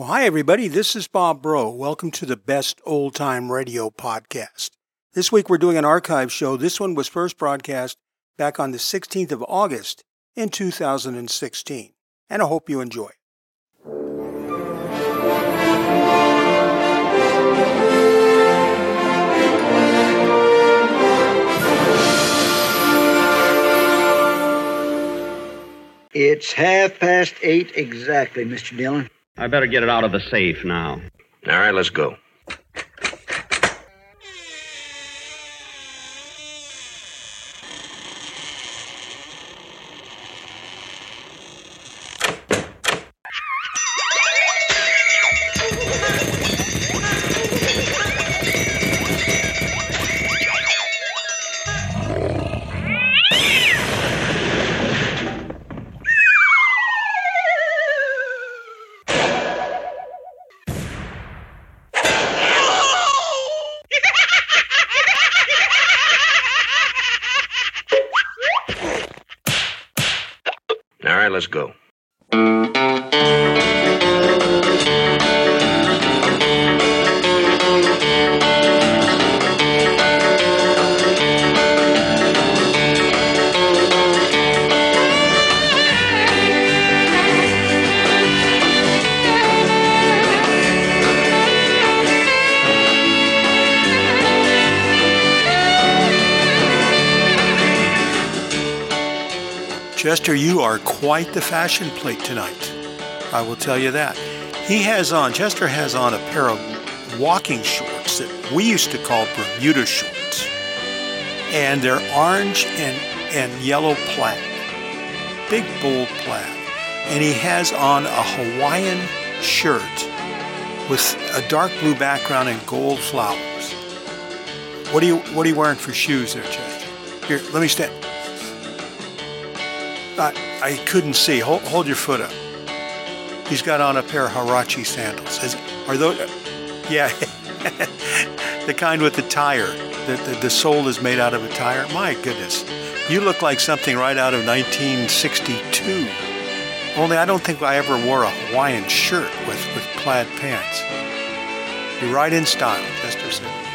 Well, hi, everybody. This is Bob Bro. Welcome to the Best Old Time Radio podcast. This week we're doing an archive show. This one was first broadcast back on the 16th of August in 2016. And I hope you enjoy. It's half past eight exactly, Mr. Dillon. I better get it out of the safe now. All right, let's go. Chester, you are quite the fashion plate tonight. I will tell you that. He has on, Chester has on a pair of walking shorts that we used to call Bermuda shorts. And they're orange and, and yellow plaid. Big, bold plaid. And he has on a Hawaiian shirt with a dark blue background and gold flowers. What are you what are you wearing for shoes there, Chester? Here, let me stand. I, couldn't see. Hold, hold your foot up. He's got on a pair of huarache sandals. Is, are those? Yeah, the kind with the tire. The, the, the sole is made out of a tire. My goodness. You look like something right out of 1962. Only I don't think I ever wore a Hawaiian shirt with, with plaid pants. You're right in style, Chester said.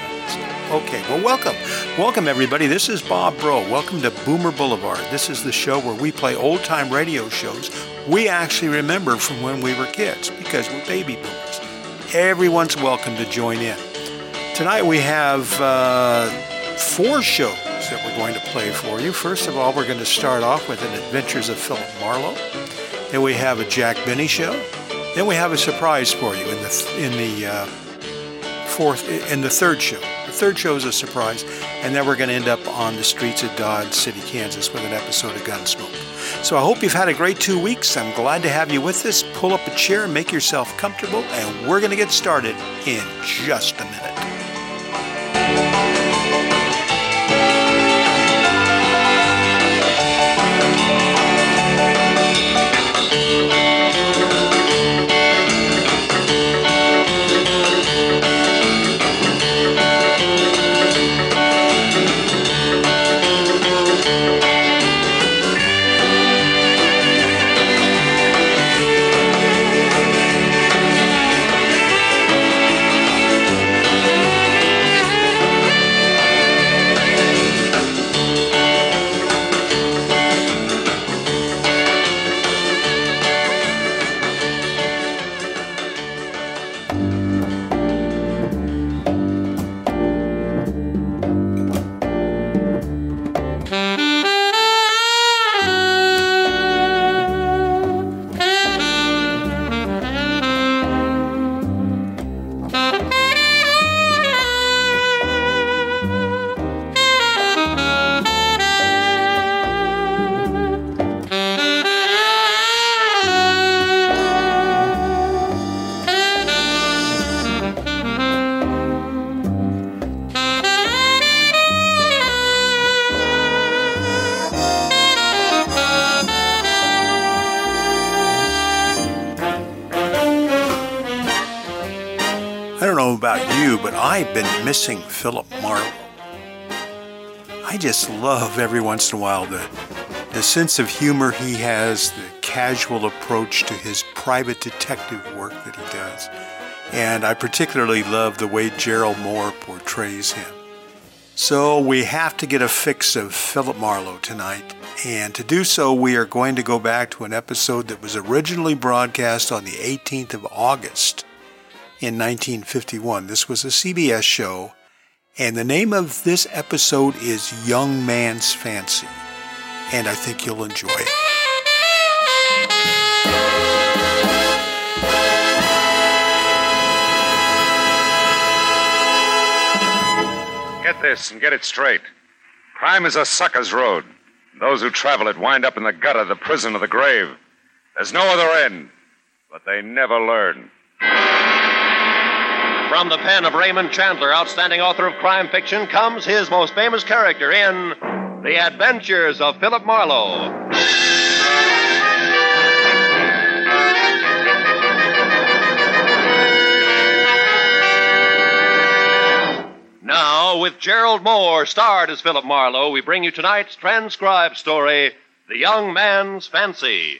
Okay, well, welcome. Welcome, everybody. This is Bob Bro. Welcome to Boomer Boulevard. This is the show where we play old time radio shows we actually remember from when we were kids because we're baby boomers. Everyone's welcome to join in. Tonight we have uh, four shows that we're going to play for you. First of all, we're going to start off with an Adventures of Philip Marlowe. Then we have a Jack Benny show. Then we have a surprise for you in the in the uh, fourth in the third show. Third show is a surprise, and then we're going to end up on the streets of Dodge City, Kansas, with an episode of Gunsmoke. So I hope you've had a great two weeks. I'm glad to have you with us. Pull up a chair, make yourself comfortable, and we're going to get started in just a minute. Missing Philip Marlowe. I just love every once in a while the, the sense of humor he has, the casual approach to his private detective work that that he does. And I particularly love the way Gerald Mohr portrays him. So we have to get a fix of Philip Marlowe tonight. And to do so, we are going to go back to an episode that was originally broadcast on the 18th of August in 1951. This was a CBS show, and the name of this episode is Young Man's Fancy. And I think you'll enjoy it. Get this and get it straight. Crime is a sucker's road. Those who travel it wind up in the gutter, the prison, or the grave. There's no other end, but they never learn. From the pen of Raymond Chandler, outstanding author of crime fiction, comes his most famous character in The Adventures of Philip Marlowe. Now, with Gerald Mohr, starred as Philip Marlowe, we bring you tonight's transcribed story, The Young Man's Fancy.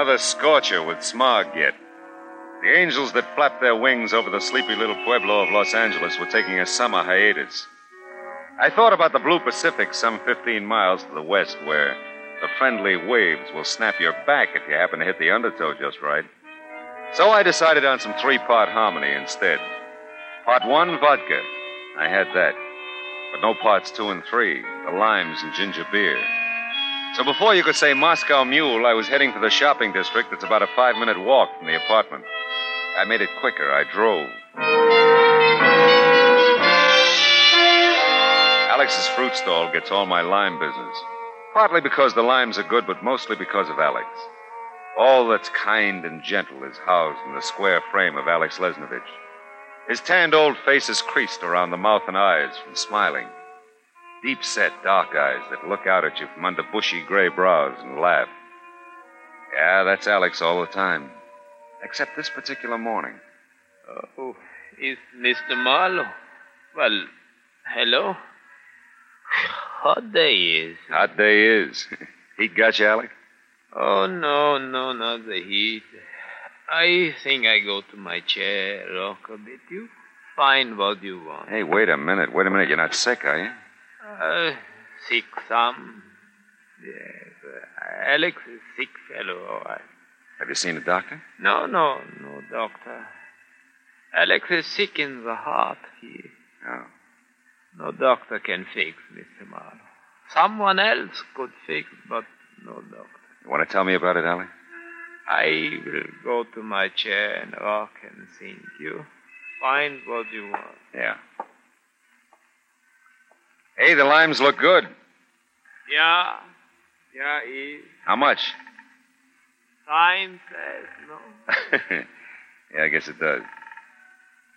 Another scorcher with smog yet. The angels that flapped their wings over the sleepy little pueblo of Los Angeles were taking a summer hiatus. I thought about the blue Pacific some 15 miles to the west, where the friendly waves will snap your back if you happen to hit the undertow just right. So I decided on some three part harmony instead. Part one, vodka. I had that. But no parts two and three, the limes and ginger beer. So before you could say Moscow Mule, I was heading for the shopping district that's about a five minute walk from the apartment. I made it quicker. I drove. Alex's fruit stall gets all my lime business. Partly because the limes are good, but mostly because of Alex. All that's kind and gentle is housed in the square frame of Alex Lesnovich. His tanned old face is creased around the mouth and eyes from smiling. Deep set, dark eyes that look out at you from under bushy gray brows and laugh. Yeah, that's Alex all the time. Except this particular morning. Oh, is Mr. Marlowe? Well, hello. Hot day is. Hot day is. Heat got you, Alex? Oh, no, no, not the heat. I think I go to my chair, rock a bit. You find what you want. Hey, wait a minute. Wait a minute. You're not sick, are you? Uh, sick some. Yes, uh, Alex is sick fellow, all right. Have you seen a doctor? No, no, no, doctor. Alex is sick in the heart. He, Oh. no doctor can fix Mr. Marlowe. Someone else could fix, but no doctor. You want to tell me about it, Alex? I will go to my chair and rock and think. You find what you want. Yeah. Hey, the limes look good. Yeah, yeah, is. How much? Time says no. yeah, I guess it does.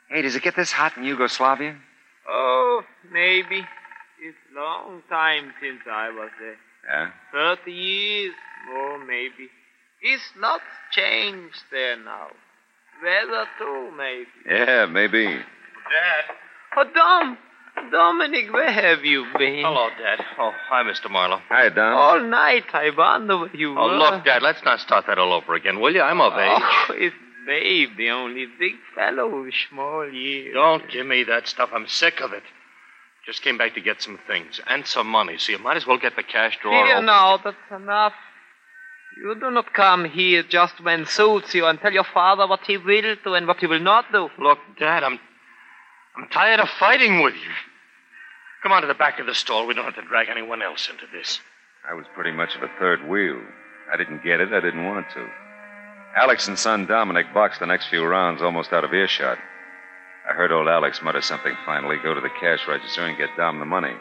Hey, does it get this hot in Yugoslavia? Oh, maybe. It's long time since I was there. Yeah. Thirty years, more maybe. It's not changed there now. Weather too, maybe. Yeah, maybe. Dad. Oh, Dom, Dominic, where have you been? Hello, Dad. Oh, hi, Mr. Marlowe. Hi, Don. All night I wonder where you Oh, were. look, Dad, let's not start that all over again, will you? I'm of age. Oh, it's Babe, the only big fellow with small years. Don't give me that stuff. I'm sick of it. Just came back to get some things and some money, so you might as well get the cash drawer Here open. now, that's enough. You do not come here just when suits you and tell your father what he will do and what he will not do. Look, Dad, I'm I'm tired of fighting with you. Come on to the back of the stall. We don't have to drag anyone else into this. I was pretty much of a third wheel. I didn't get it. I didn't want it to. Alex and son Dominic boxed the next few rounds almost out of earshot. I heard old Alex mutter something finally, go to the cash register and get Dom the money.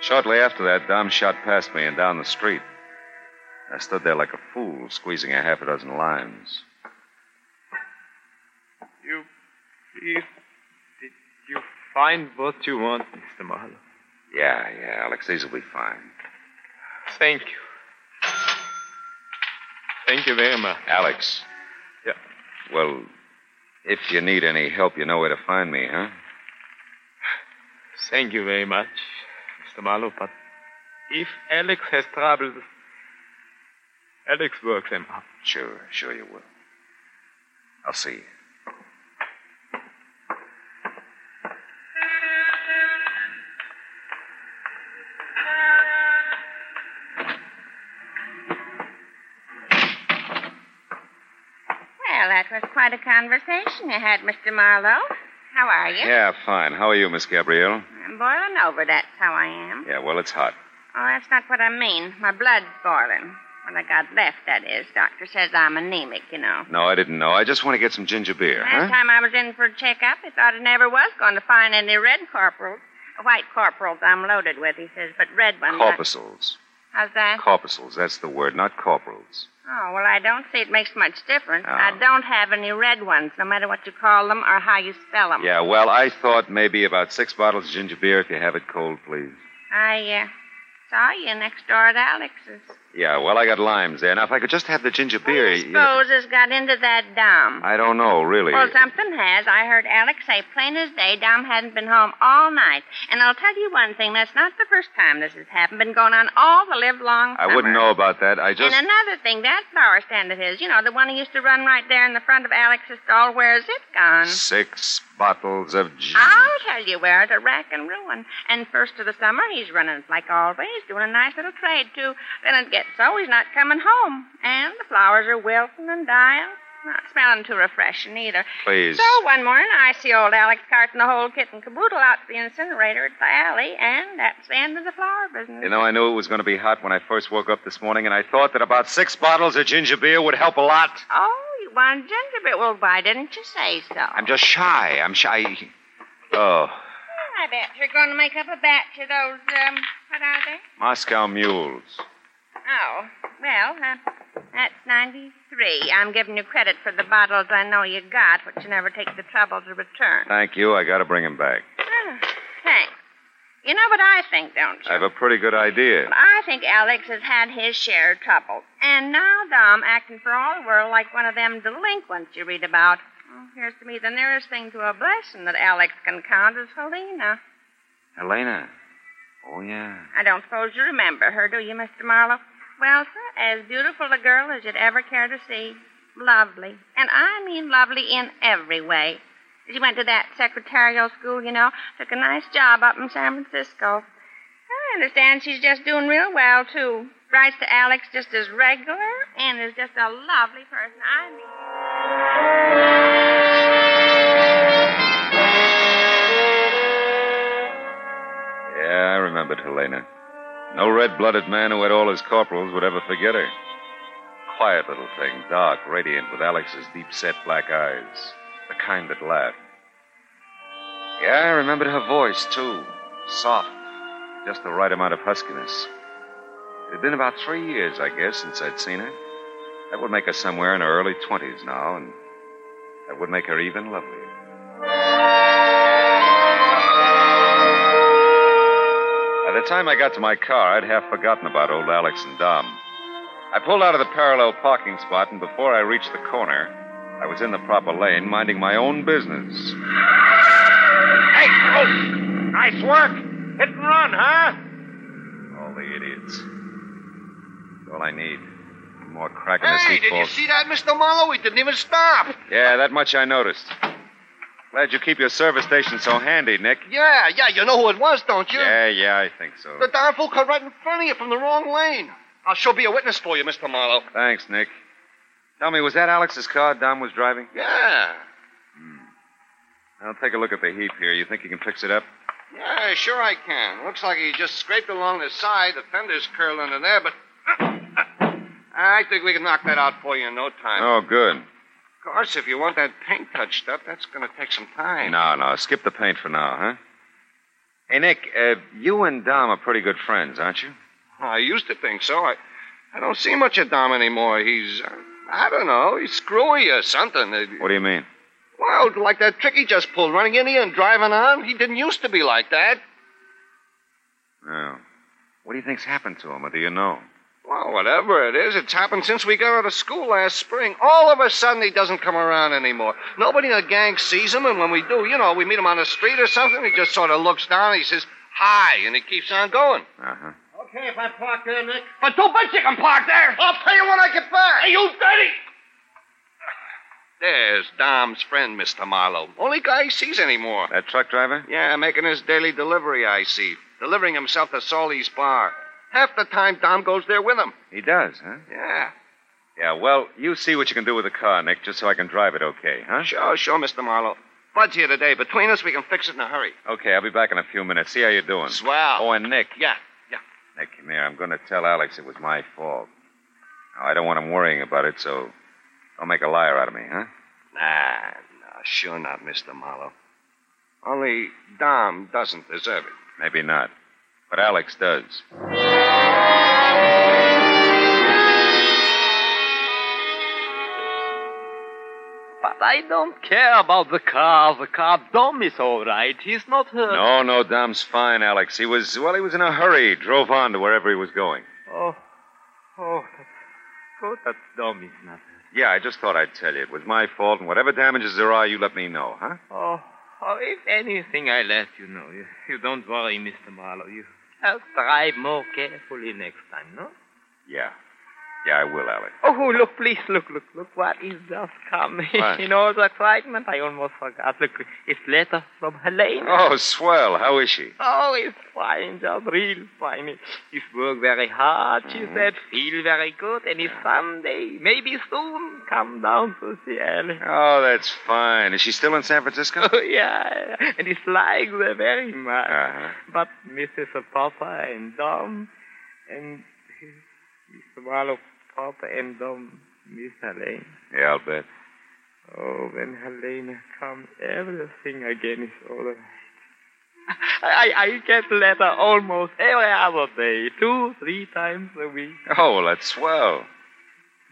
Shortly after that, Dom shot past me and down the street. I stood there like a fool, squeezing a half a dozen limes. You, please, you find what you want, Mr. Marlowe? Yeah, yeah, Alex, these will be fine. Thank you. Thank you very much. Alex. Yeah. Well, if you need any help, you know where to find me, huh? Thank you very much, Mr. Marlowe, but if Alex has troubles, Alex works them up. Sure, sure you will. I'll see you. That was quite a conversation you had, Mr. Marlowe. How are you? Yeah, fine. How are you, Miss Gabrielle? I'm boiling over, that's how I am. Yeah, well, it's hot. Oh, that's not what I mean. My blood's boiling. What I got left, that is. Doctor says I'm anemic, you know. No, I didn't know. I just want to get some ginger beer, Last huh? time I was in for a checkup, he thought I never was going to find any red corporals. White corporals I'm loaded with, he says, but red ones. I- Corpuscles. How's that? Corpuscles, that's the word, not corporals. Oh, well, I don't see it makes much difference. Oh. I don't have any red ones, no matter what you call them or how you spell them. Yeah, well, I thought maybe about six bottles of ginger beer if you have it cold, please. I uh, saw you next door at Alex's. Yeah, well, I got limes there. Now, if I could just have the ginger beer. I suppose has got into that Dom. I don't know, really. Well, something has. I heard Alex say plain as day Dom hadn't been home all night. And I'll tell you one thing, that's not the first time this has happened. Been going on all the live long I wouldn't know about that. I just. And another thing, that flower stand of his, you know, the one he used to run right there in the front of Alex's stall, where's it gone? Six bottles of ginger. I'll tell you where, it's a rack and ruin. And first of the summer, he's running like always, doing a nice little trade, too. Then it gets so he's not coming home. And the flowers are wilting and dying. Not smelling too refreshing either. Please. So one morning, I see old Alex carting the whole kit and caboodle out to the incinerator at the alley, and that's the end of the flower business. You know, I knew it was going to be hot when I first woke up this morning, and I thought that about six bottles of ginger beer would help a lot. Oh, you want ginger beer? Well, why didn't you say so? I'm just shy. I'm shy. Oh, I bet you're going to make up a batch of those, um, what are they? Moscow mules. Oh, well, uh, that's 93. I'm giving you credit for the bottles I know you got, but you never take the trouble to return. Thank you. I got to bring him back. Ah, thanks. You know what I think, don't you? I have a pretty good idea. I think Alex has had his share of trouble. And now Dom acting for all the world like one of them delinquents you read about. Oh, here's to me the nearest thing to a blessing that Alex can count is Helena. Helena. Oh, yeah. I don't suppose you remember her, do you, Mr. Marlowe? Well, sir, as beautiful a girl as you'd ever care to see. Lovely. And I mean lovely in every way. She went to that secretarial school, you know, took a nice job up in San Francisco. I understand she's just doing real well, too. Writes to Alex just as regular and is just a lovely person. I mean. Yeah, I remembered Helena. No red blooded man who had all his corporals would ever forget her. Quiet little thing, dark, radiant, with Alex's deep set black eyes. The kind that laughed. Yeah, I remembered her voice, too. Soft. Just the right amount of huskiness. It had been about three years, I guess, since I'd seen her. That would make her somewhere in her early twenties now, and that would make her even lovelier. The time I got to my car, I'd half forgotten about old Alex and Dom. I pulled out of the parallel parking spot, and before I reached the corner, I was in the proper lane, minding my own business. Hey, oh, nice work. Hit and run, huh? All the idiots. That's all I need. More crack in this Hey, did you see that, Mr. Marlowe? We didn't even stop. Yeah, that much I noticed. Glad you keep your service station so handy, Nick. Yeah, yeah, you know who it was, don't you? Yeah, yeah, I think so. The darn fool cut right in front of you from the wrong lane. I'll sure be a witness for you, Mr. Marlowe. Thanks, Nick. Tell me, was that Alex's car Dom was driving? Yeah. Hmm. I'll take a look at the heap here. You think you can fix it up? Yeah, sure I can. Looks like he just scraped along the side. The fender's curled under there, but. I think we can knock that out for you in no time. Oh, good. Of course, if you want that paint touched up, that's going to take some time. No, no, skip the paint for now, huh? Hey, Nick, uh, you and Dom are pretty good friends, aren't you? I used to think so. I, I don't see much of Dom anymore. He's, uh, I don't know, he's screwy or something. Uh, What do you mean? Well, like that trick he just pulled, running in here and driving on. He didn't used to be like that. Oh. What do you think's happened to him, or do you know? Well, whatever it is, it's happened since we got out of school last spring. All of a sudden, he doesn't come around anymore. Nobody in the gang sees him, and when we do, you know, we meet him on the street or something, he just sort of looks down and he says, hi, and he keeps on going. Uh-huh. Okay, if I park there, Nick. But don't bet you can park there. I'll pay you when I get back. Hey, you dirty! There's Dom's friend, Mr. Marlowe. Only guy he sees anymore. That truck driver? Yeah, making his daily delivery, I see. Delivering himself to Salty's bar. Half the time, Dom goes there with him. He does, huh? Yeah. Yeah, well, you see what you can do with the car, Nick, just so I can drive it okay, huh? Sure, sure, Mr. Marlowe. Bud's here today. Between us, we can fix it in a hurry. Okay, I'll be back in a few minutes. See how you're doing. Swell. Oh, and Nick. Yeah, yeah. Nick, come here. I'm going to tell Alex it was my fault. Now, I don't want him worrying about it, so don't make a liar out of me, huh? Nah, nah, sure not, Mr. Marlowe. Only Dom doesn't deserve it. Maybe not. But Alex does. But I don't care about the car. The car Dom is all right. He's not hurt. No, no, Dom's fine, Alex. He was, well, he was in a hurry. Drove on to wherever he was going. Oh, oh, that's good that Dom is not hurt. Yeah, I just thought I'd tell you. It was my fault, and whatever damages there are, you let me know, huh? Oh, oh, if anything, I let you know. You, you don't worry, Mr. Marlowe. You just drive more carefully next time, no? Yeah. Yeah, I will, Alex. Oh, look, please, look, look, look what is just coming. What? In all the excitement, I almost forgot. Look, it's letter from Helene. Oh, swell. How is she? Oh, it's fine, just real fine. He's worked very hard, she Mm-hmm. said, feel very good, and it's Sunday, maybe soon come down to see. Oh, that's fine. Is she still in San Francisco? Oh, yeah, and it's like her very much. Uh-huh. But Mrs. Papa and Dom, and Mr. Marlowe, Papa and Dom, Miss Helene. Yeah, I'll bet. Oh, when Helene comes, everything again is all right. I, I get letter almost every other day, two, three times a week. Oh, well, that's swell.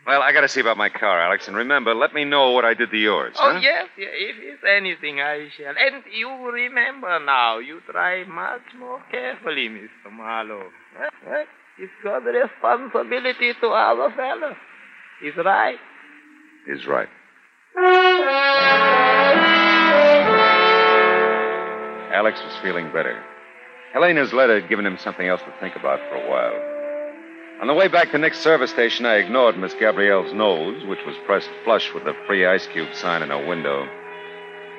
Well, I got to see about my car, Alex. And remember, let me know what I did to yours. Oh, huh? yes, yeah, if it's anything, I shall. And you remember now, you drive much more carefully, Mr. Marlowe. Well, well, it's got responsibility to other fellows. Is right? He's right. Alex was feeling better. Helena's letter had given him something else to think about for a while. On the way back to Nick's service station, I ignored Miss Gabrielle's nose, which was pressed flush with the free ice cube sign in her window.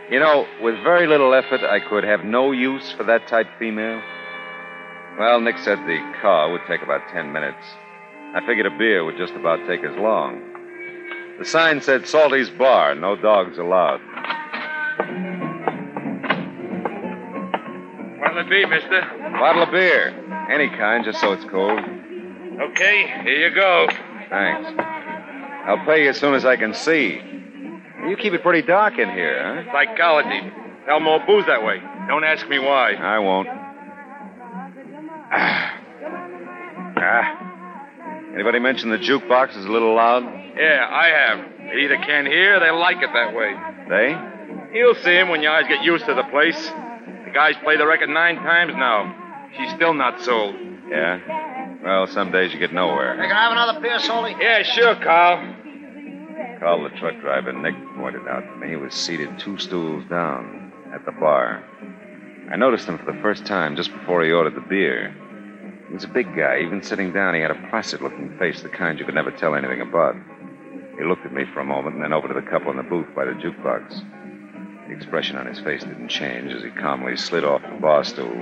You know, with very little effort, I could have no use for that type female. Well, Nick said the car would take about ten minutes. I figured a beer would just about take as long. The sign said Salty's Bar, no dogs allowed. What'll it be, mister? Bottle of beer. Any kind, just so it's cold. Okay, here you go. Thanks. I'll pay you as soon as I can see. You keep it pretty dark in here, huh? Psychology. Sell more booze that way. Don't ask me why. I won't. Ah. Anybody mention the jukebox is a little loud? Yeah, I have. They either can't hear or they like it that way. They? You'll see him when your eyes get used to the place. The guys play the record nine times now. She's still not sold. Yeah. Well, some days you get nowhere. can I have another beer, Salty? Yeah, sure, Carl. Call the truck driver. Nick pointed out to me he was seated two stools down at the bar. I noticed him for the first time just before he ordered the beer. He was a big guy. Even sitting down, he had a placid looking face, the kind you could never tell anything about. He looked at me for a moment and then over to the couple in the booth by the jukebox. The expression on his face didn't change as he calmly slid off the bar stool,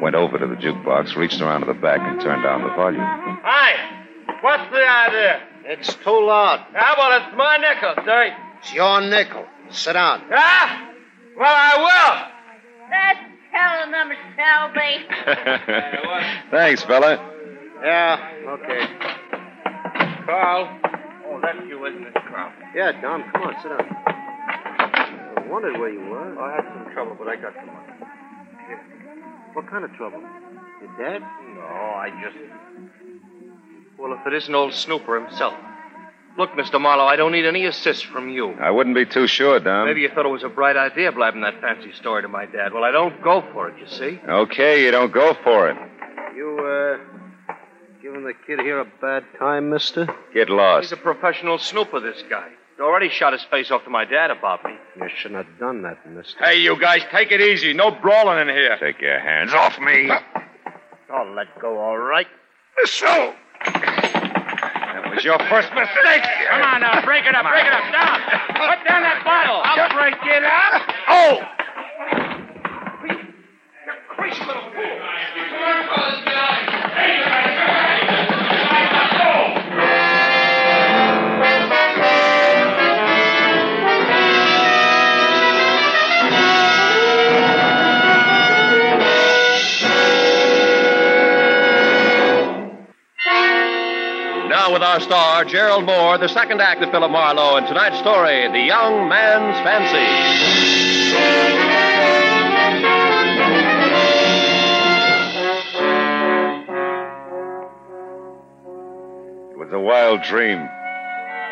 went over to the jukebox, reached around to the back, and turned down the volume. Hi. What's the idea? It's too loud. How about it's my nickel, sir? It's your nickel. Sit down. Ah? Well, I will. That's hell number Selby. Thanks, fella. Yeah, okay. Carl. Oh, that's you, isn't it, Carl? Yeah, Dom, come on, sit down. I wondered where you were. Oh, I had some trouble, but I got some money. What kind of trouble? Your dad? No, I just. Well, if it isn't old Snooper himself. Look, Mr. Marlowe, I don't need any assist from you. I wouldn't be too sure, Dom. Maybe you thought it was a bright idea blabbing that fancy story to my dad. Well, I don't go for it, you see. Okay, you don't go for it. You, uh, give Giving the kid here a bad time, mister? Get lost. He's a professional snooper, this guy. He already shot his face off to my dad about me. You shouldn't have done that, mister. Hey, you guys, take it easy. No brawling in here. Take your hands off me. I'll let go, all right. So. That was your first mistake. Come on now, break it up, break it up. Down. Put down that bottle. I'll break it up. Oh! Now, with our star, Gerald Mohr, the second act of Philip Marlowe, in tonight's story, The Young Man's Fancy. It was a wild dream.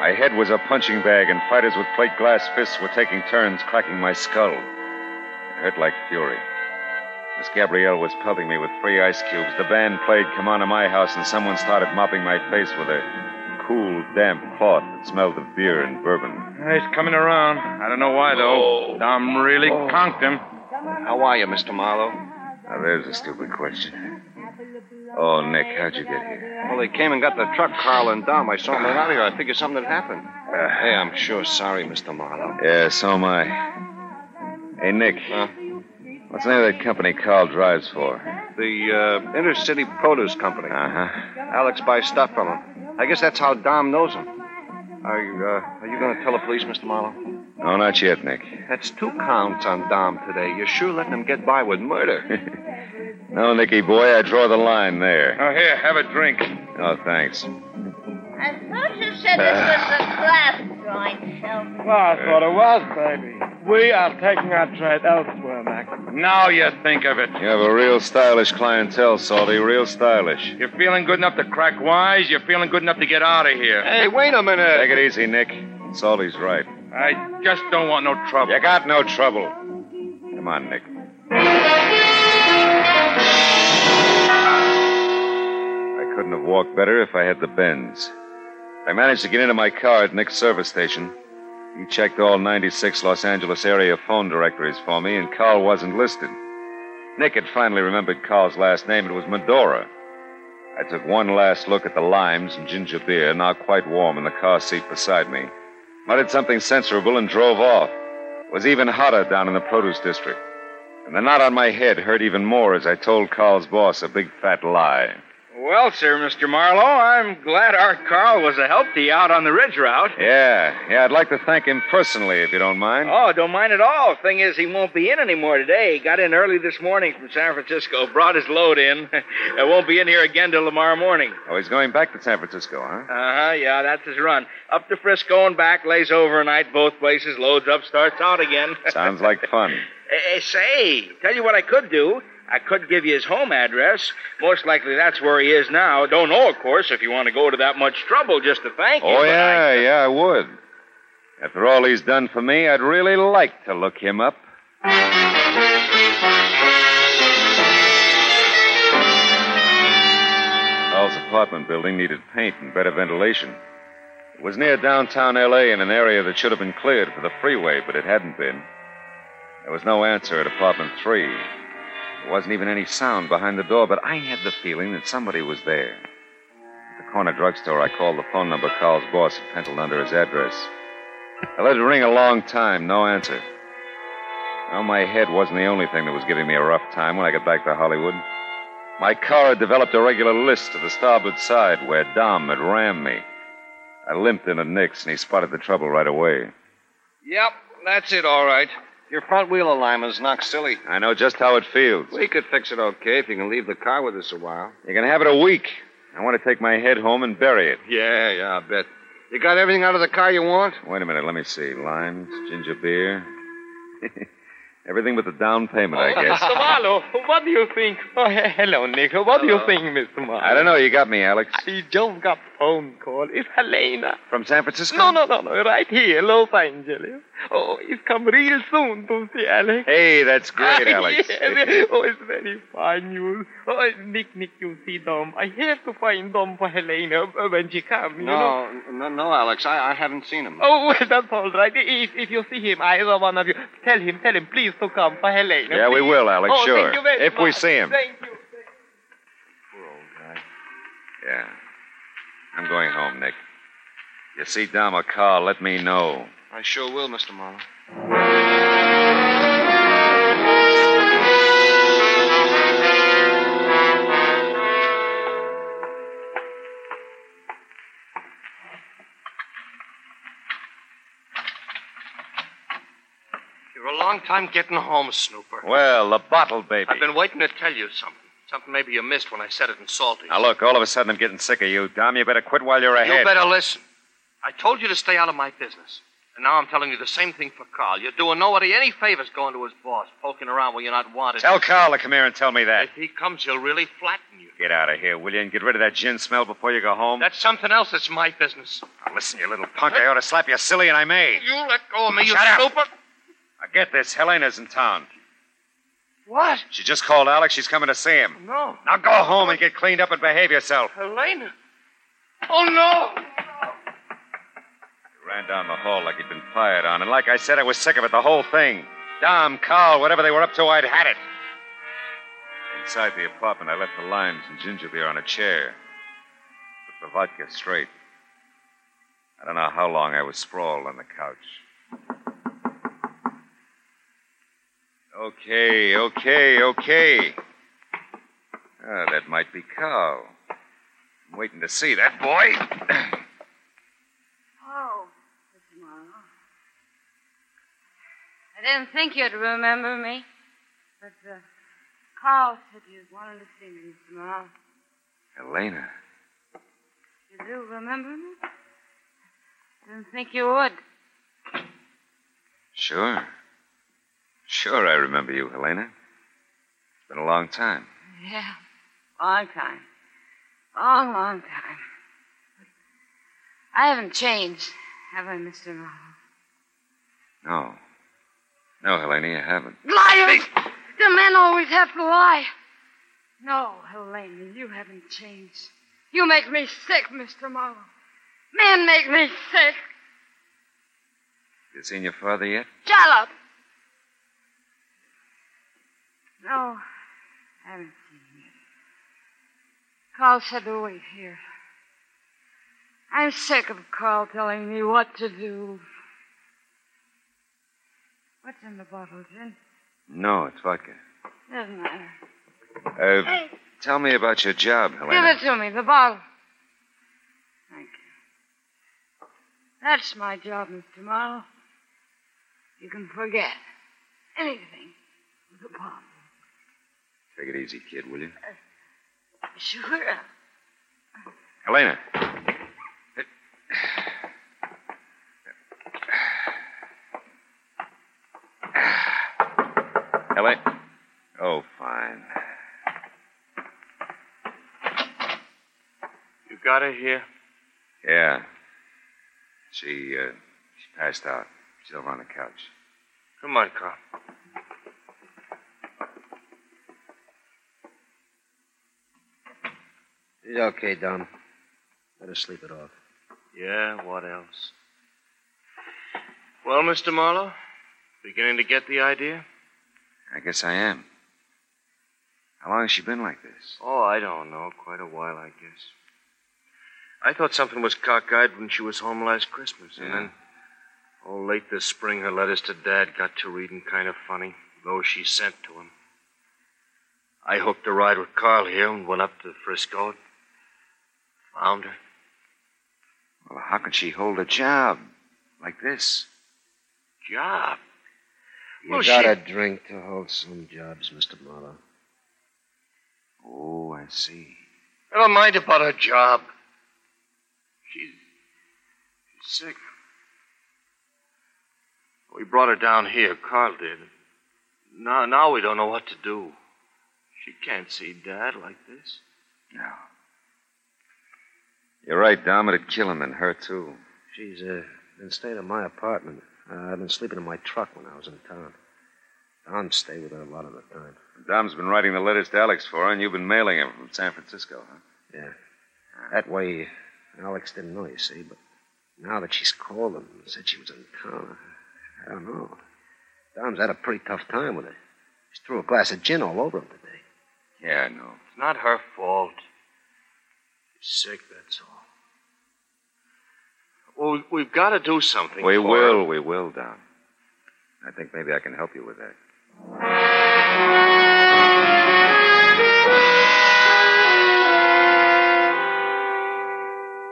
My head was a punching bag, and fighters with plate glass fists were taking turns cracking my skull. It hurt like fury. Miss Gabrielle was pelting me with three ice cubes. The band played Come On to My House, and someone started mopping my face with a cool, damp cloth that smelled of beer and bourbon. He's coming around. I don't know why, though. Dom really conked him. How are you, Mr. Marlowe? Now, there's a stupid question. Oh, Nick, how'd you get here? Well, they came and got the truck, Carl and Dom. I saw them out here. I figured something had happened. Uh-huh. hey, I'm sure sorry, Mr. Marlowe. Yeah, so am I. Hey, Nick. Huh? What's the name of that company Carl drives for? The uh, Intercity Produce Company. Uh huh. Alex buys stuff from him. I guess that's how Dom knows him. Are you, uh, are you going to tell the police, Mr. Marlowe? No, not yet, Nick. That's two counts on Dom today. You're sure letting him get by with murder. No, Nicky boy, I draw the line there. Oh, here, have a drink. Oh, thanks. I thought you said this was a glass joint, Shelby. Well, I thought it was, baby. We are taking our trade elsewhere, Mac. Now you think of it. You have a real stylish clientele, Salty. Real stylish. You're feeling good enough to crack wise. You're feeling good enough to get out of here. hey, wait a minute. Take it easy, Nick. Salty's right. I just don't want no trouble. You got no trouble. Come on, Nick. I couldn't have walked better if I had the bends. I managed to get into my car at Nick's service station. He checked all 96 Los Angeles area phone directories for me, and Carl wasn't listed. Nick had finally remembered Carl's last name. It was Medora. I took one last look at the limes and ginger beer, now quite warm in the car seat beside me, muttered something censorable, and drove off. It was even hotter down in the produce district. And the knot on my head hurt even more as I told Carl's boss a big fat lie. Well, sir, Mr. Marlowe, I'm glad our Carl was a help to you out on the ridge route. Yeah, yeah, I'd like to thank him personally, if you don't mind. Oh, don't mind at all. Thing is, he won't be in anymore today. He got in early this morning from San Francisco, brought his load in. and won't be in here again till tomorrow morning. Oh, he's going back to San Francisco, huh? Uh huh, yeah, that's his run. Up to Frisco and back, lays overnight both places, loads up, starts out again. Sounds like fun. Eh, eh, say, tell you what I could do. I could give you his home address. Most likely that's where he is now. Don't know, of course, if you want to go to that much trouble just to thank him. Oh, but yeah, I- yeah, I would. After all he's done for me, I'd really like to look him up. Carl's apartment building needed paint and better ventilation. It was near downtown L.A. in an area that should have been cleared for the freeway, but it hadn't been. There was no answer at apartment three. There wasn't even any sound behind the door, but I had the feeling that somebody was there. At the corner drugstore, I called the phone number Carl's boss had penciled under his address. I let it ring a long time, no answer. Well, my head wasn't the only thing that was giving me a rough time when I got back to Hollywood. My car had developed a regular list to the starboard side where Dom had rammed me. I limped into Nick's, and he spotted the trouble right away. Yep, that's it, all right. Your front wheel alignment's knocked silly. I know just how it feels. We could fix it okay if you can leave the car with us a while. You can have it a week. I want to take my head home and bury it. Yeah, yeah, I bet. You got everything out of the car you want? Wait a minute, let me see. Limes, ginger beer. Everything but the down payment, I guess. Mr. Marlowe, what do you think? Oh, he- hello, Nick. What do you think, Mr. Marlowe? I don't know. You got me, Alex. You don't got phone call. It's Helena. From San Francisco? No, no, no, no. Right here, Los Angeles. Oh, he's come real soon to see Alex. Hey, that's great, Alex. yes. Oh, it's very fine news. Oh, Nick, Nick, you see Dom. I have to find Dom for Helena uh, when she comes. You know? No, no, no, Alex. I, I haven't seen him. Oh, well, that's all right. If, if you see him, either one of you, tell him, tell him, please to come for Helena. Yeah, we will, Alex, oh, sure. Thank you If we see him. Thank you. Yeah. I'm going home, Nick. You see Dom or Carl, let me know. I sure will, Mr. Marlowe. You're a long time getting home, Snooper. Well, the bottle, baby. I've been waiting to tell you something. Something maybe you missed when I said it in Salty. Now, look, all of a sudden I'm getting sick of you, Dom. You better quit while you're ahead. You better listen. I told you to stay out of my business. And now I'm telling you the same thing for Carl. You're doing nobody any favors going to his boss, poking around where you're not wanted. Tell Carl to come here and tell me that. If he comes, he'll really flatten you. Get out of here, will you, and get rid of that gin smell before you go home? That's something else that's my business. Now, listen, you little punk. I ought to slap you silly, and I may. You let go of me, you Shut up. Now, get this. Helena's in town. What? She just called Alex. She's coming to see him. No. Now go home and get cleaned up and behave yourself. Helena. Oh, no. He ran down the hall like he'd been fired on, and like I said, I was sick of it, the whole thing. Dom, Carl, whatever they were up to, I'd had it. Inside the apartment, I left the limes and ginger beer on a chair. Put the vodka straight. I don't know how long I was sprawled on the couch. Okay, okay, okay. Ah, that might be Carl. I'm waiting to see that boy. Oh, Mr. Marlowe. I didn't think you'd remember me. But, uh, Carl said you wanted to see me, Mr. Marlowe. Elena. You do remember me? Didn't think you would. Sure. Sure, I remember you, Helena. It's been a long time. Yeah, long time. Long, long time. I haven't changed, have I, Mr. Marlowe? No. No, Helena, you haven't. Liars! Do men always have to lie? No, Helena, you haven't changed. You make me sick, Mr. Marlowe. Men make me sick. You seen your father yet? Shut up! No, I haven't seen him yet. Carl said to wait here. I'm sick of Carl telling me what to do. What's in the bottle, Jim? No, it's vodka. Doesn't matter. Uh, Hey, tell me about your job, Helen. give it to me, the bottle. Thank you. That's my job, Mr. Marlowe. You can forget anything with a bottle. Take it easy, kid, will you? Sure. Helena. Helena. Oh, fine. You got her here? Yeah. She, uh, she passed out. She's over on the couch. Come on, Carl. It's okay, Dom. Let her sleep it off. Yeah, what else? Well, Mr. Marlowe, beginning to get the idea? I guess I am. How long has she been like this? Oh, I don't know. Quite a while, I guess. I thought something was cockeyed when she was home last Christmas, and then, oh, late this spring, her letters to Dad got to reading kind of funny, those she sent to him. I hooked a ride with Carl here and went up to Frisco. Found her. Well, how can she hold a job like this? Job? You Well, gotta she- drink to hold some jobs, Mr. Marlowe. Oh, I see. Never mind about her job. She's, she's sick. We brought her down here. Carl did. Now, now we don't know what to do. She can't see Dad like this. No. You're right, Dom. It'd kill him and her, too. She's uh, been staying in my apartment. Uh, I've been sleeping in my truck when I was in town. Dom stayed with her a lot of the time. Dom's been writing the letters to Alex for her, and you've been mailing them from San Francisco, huh? Yeah. That way, Alex didn't know, you see, but now that she's called him and said she was in town, I don't know. Dom's had a pretty tough time with it. She threw a glass of gin all over him today. Yeah, I know. It's not her fault. She's sick, that's all. Well, we've got to do something. We will, we will, Don. I think maybe I can help you with that.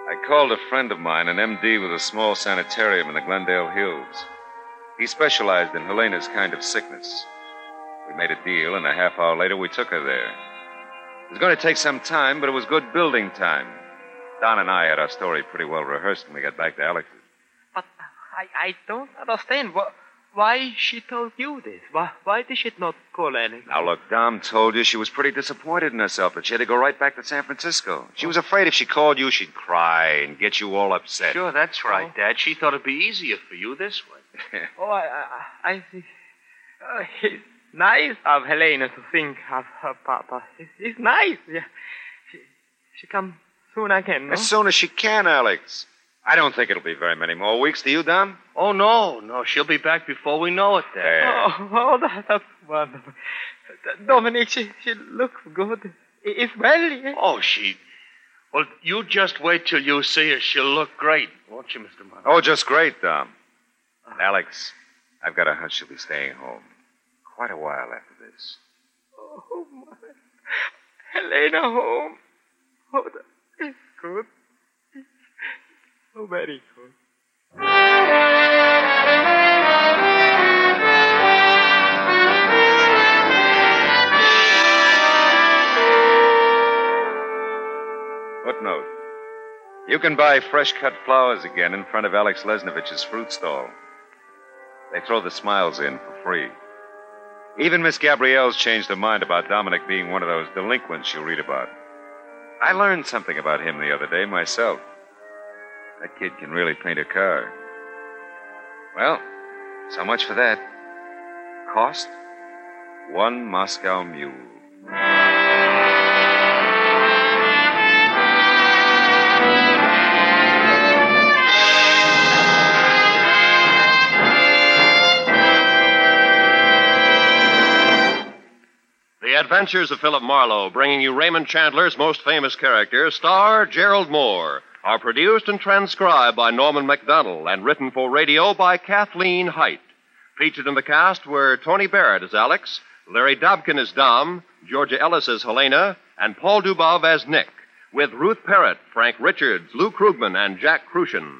I called a friend of mine, an MD with a small sanitarium in the Glendale Hills. He specialized in Helena's kind of sickness. We made a deal, and a half hour later we took her there. It was going to take some time, but it was good building time. Don and I had our story pretty well rehearsed when we got back to Alex's. But uh, I, I don't understand. Wh- why she told you this? Why, why did she not call Alex? Now, look, Dom told you she was pretty disappointed in herself that she had to go right back to San Francisco. She was afraid if she called you, she'd cry and get you all upset. Sure, that's oh. right, Dad. She thought it'd be easier for you this way. Oh, I, I, I see. Uh, oh, it's nice of Helena to think of her papa. It's, it's nice. Yeah. She, she come soon again, no? As soon as she can, Alex. I don't think it'll be very many more weeks. Do you, Dom? Oh, no, no. She'll be back before we know it, Dad. Oh, oh that, that's wonderful. Dominic, she, she looks good. I- It's well, yeah. Oh, she. Well, you just wait till you see her. She'll look great, won't you, Mr. Mother? Oh, just great, Dom. And Alex, I've got a hunch she'll be staying home quite a while after this. Oh, my. Helena home. Oh, that is good. Oh, very good. Footnote. You can buy fresh cut flowers again in front of Alex Lesnovich's fruit stall. They throw the smiles in for free. Even Miss Gabrielle's changed her mind about Dominic being one of those delinquents you read about. I learned something about him the other day myself. That kid can really paint a car. Well, so much for that. Cost? One Moscow mule. The Adventures of Philip Marlowe, bringing you Raymond Chandler's most famous character, star Gerald Mohr, are produced and transcribed by Norman Macdonnell and written for radio by Kathleen Hite. Featured in the cast were Tony Barrett as Alex, Larry Dobkin as Dom, Georgia Ellis as Helena, and Paul Dubov as Nick, with Ruth Perrott, Frank Richards, Lou Krugman, and Jack Kruschen.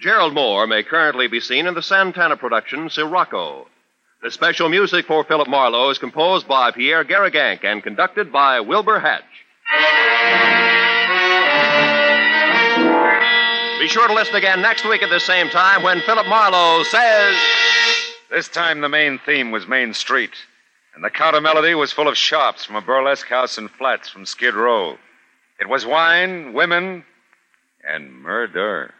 Gerald Mohr may currently be seen in the Santana production Sirocco. The special music for Philip Marlowe is composed by Pierre Garrigank and conducted by Wilbur Hatch. Be sure to listen again next week at the same time when Philip Marlowe says. This time the main theme was Main Street, and the counter melody was full of shops from a burlesque house and flats from Skid Row. It was wine, women, and murder.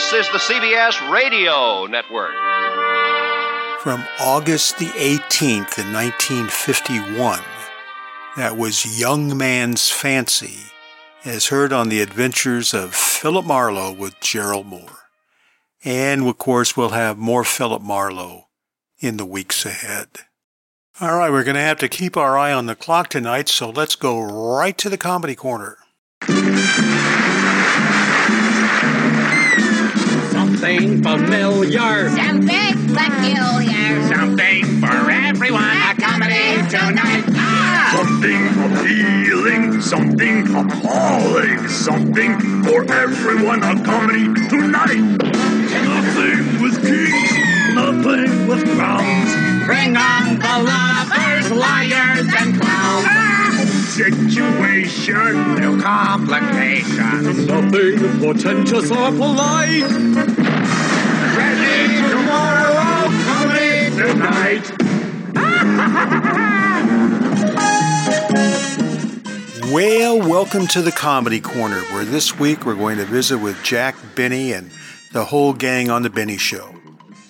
This is the CBS Radio Network. From August the 18th in 1951, that was Young Man's Fancy, as heard on the adventures of Philip Marlowe with Gerald Mohr. And of course, we'll have more Philip Marlowe in the weeks ahead. All right, we're going to have to keep our eye on the clock tonight, so let's go right to the comedy corner. Something familiar. Something peculiar. Something for everyone. A comedy tonight. Ah! Something appealing, something appalling, something for everyone. A comedy tonight. Nothing with kings, nothing with crowns. Bring on the lovers, liars, and clowns. Ah! Situation. No complications. Nothing portentous or polite. Ready tomorrow, comedy Tonight. Well, welcome to the Comedy Corner, where this week we're going to visit with Jack Benny and the whole gang on The Benny Show.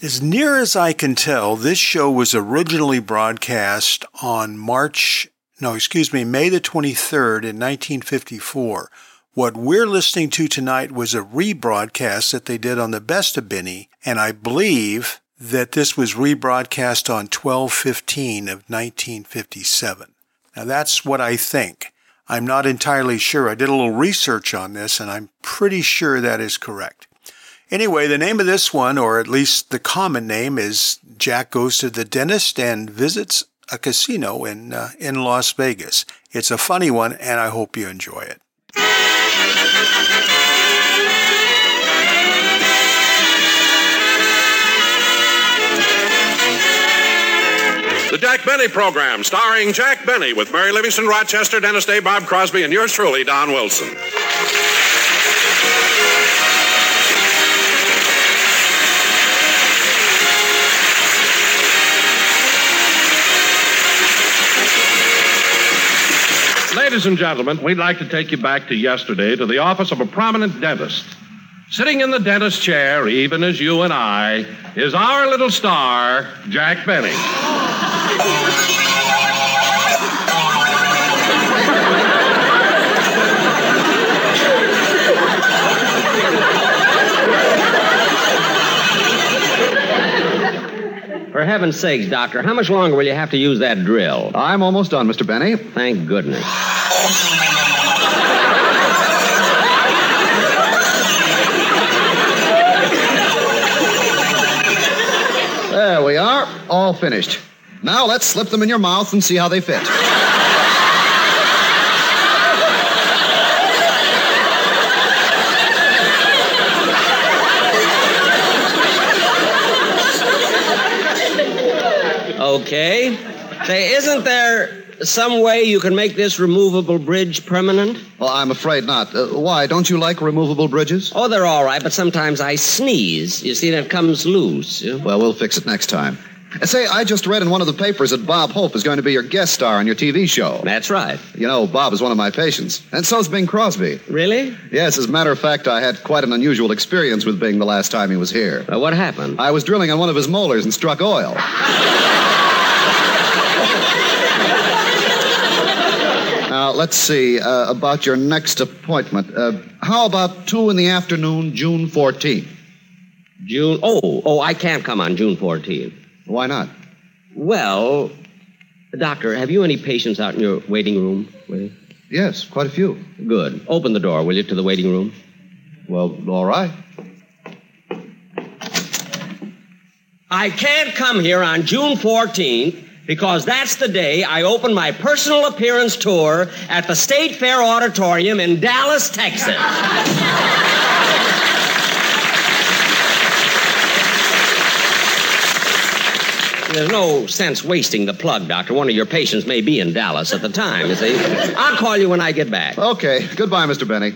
As near as I can tell, this show was originally broadcast on March, no, excuse me, May the 23rd in 1954. What we're listening to tonight was a rebroadcast that they did on the Best of Benny, and I believe that this was rebroadcast on 1215 of 1957. Now that's what I think. I'm not entirely sure. I did a little research on this and I'm pretty sure that is correct. Anyway, the name of this one, or at least the common name, is Jack Goes to the Dentist and Visits a Casino in, uh, in Las Vegas. It's a funny one and I hope you enjoy it. The Jack Benny Program, starring Jack Benny with Mary Livingstone Rochester, Dennis Day, Bob Crosby, and yours truly, Don Wilson. Ladies and gentlemen, we'd like to take you back to yesterday to the office of a prominent dentist. Sitting in the dentist chair, even as you and I, is our little star, Jack Benny. For heaven's sakes, Doctor, how much longer will you have to use that drill? I'm almost done, Mr. Benny. Thank goodness. There we are, all finished. Now let's slip them in your mouth and see how they fit. Okay. Say, isn't there some way you can make this removable bridge permanent? Well, I'm afraid not. Uh, why? Don't you like removable bridges? Oh, they're all right, but sometimes I sneeze. You see, and it comes loose. Well, we'll fix it next time. Say, I just read in one of the papers that Bob Hope is going to be your guest star on your TV show. That's right. You know, Bob is one of my patients. And so's Bing Crosby. Really? Yes, as a matter of fact, I had quite an unusual experience with Bing the last time he was here. Uh, what happened? I was drilling on one of his molars and struck oil. Now, let's see uh, about your next appointment. Uh, how about 2 in the afternoon, June 14th? June. Oh, oh, I can't come on June 14th. Why not? Well, Doctor, have you any patients out in your waiting room? Will you? Yes, quite a few. Good. Open the door, will you, to the waiting room? Well, all right. I can't come here on June 14th because that's the day I open my personal appearance tour at the State Fair Auditorium in Dallas, Texas. There's no sense wasting the plug, Doctor. One of your patients may be in Dallas at the time, you see. I'll call you when I get back. Okay. Goodbye, Mr. Benny.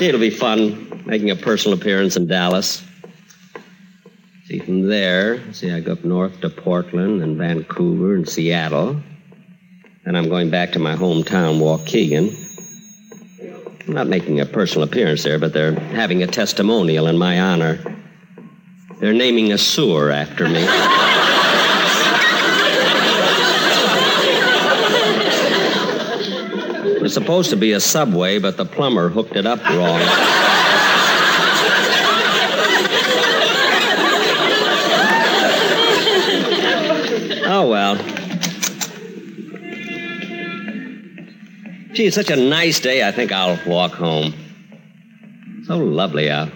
It'll be fun making a personal appearance in Dallas. See, from there, see, I go up north to Portland and Vancouver and Seattle. Then I'm going back to my hometown, Waukegan. I'm not making a personal appearance there, but they're having a testimonial in my honor. They're naming a sewer after me. It was supposed to be a subway, but the plumber hooked it up wrong. Gee, it's such a nice day, I think I'll walk home. So lovely out.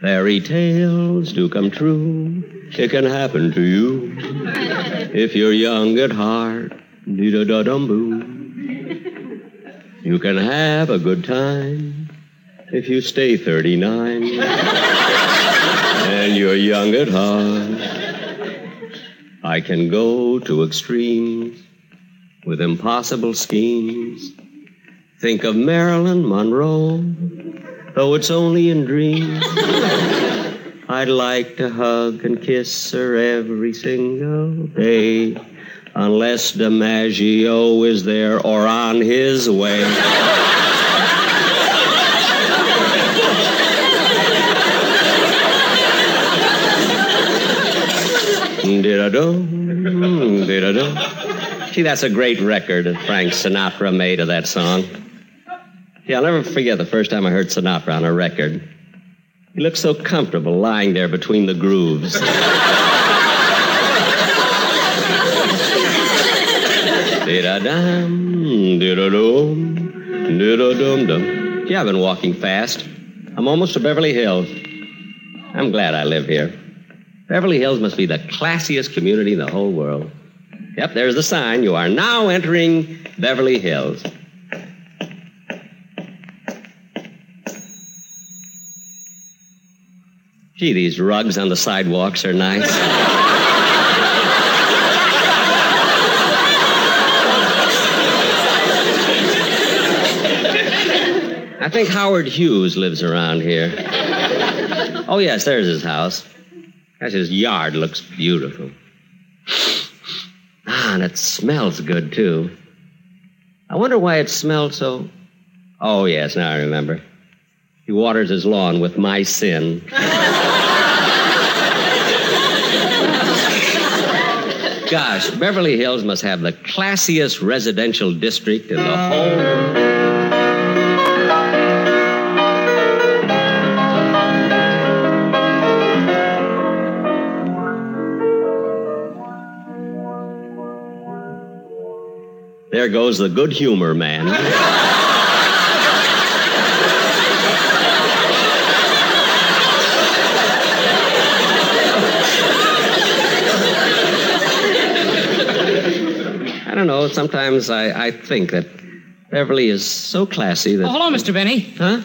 Fairy tales do come true. It can happen to you. If you're young at heart, da da dum boo. You can have a good time if you stay 39. and you're young at heart. I can go to extremes with impossible schemes. Think of Marilyn Monroe, though it's only in dreams. I'd like to hug and kiss her every single day, unless DiMaggio is there or on his way. Did-a-dum, Gee, that's a great record that Frank Sinatra made of that song. Yeah, I'll never forget the first time I heard Sinatra on a record. He looked so comfortable lying there between the grooves. Did-a-dum-dum. Yeah, I've been walking fast. I'm almost to Beverly Hills. I'm glad I live here. Beverly Hills must be the classiest community in the whole world. Yep, there's the sign. You are now entering Beverly Hills. Gee, these rugs on the sidewalks are nice. I think Howard Hughes lives around here. Oh, yes, there's his house. Gosh, his yard looks beautiful. Ah, and it smells good, too. I wonder why it smelled so. Oh, yes, now I remember. He waters his lawn with my sin. Gosh, Beverly Hills must have the classiest residential district in the whole. There goes the good humor man. I don't know. Sometimes I, I think that Beverly is so classy that. Oh, hello, Mr. Benny. Huh?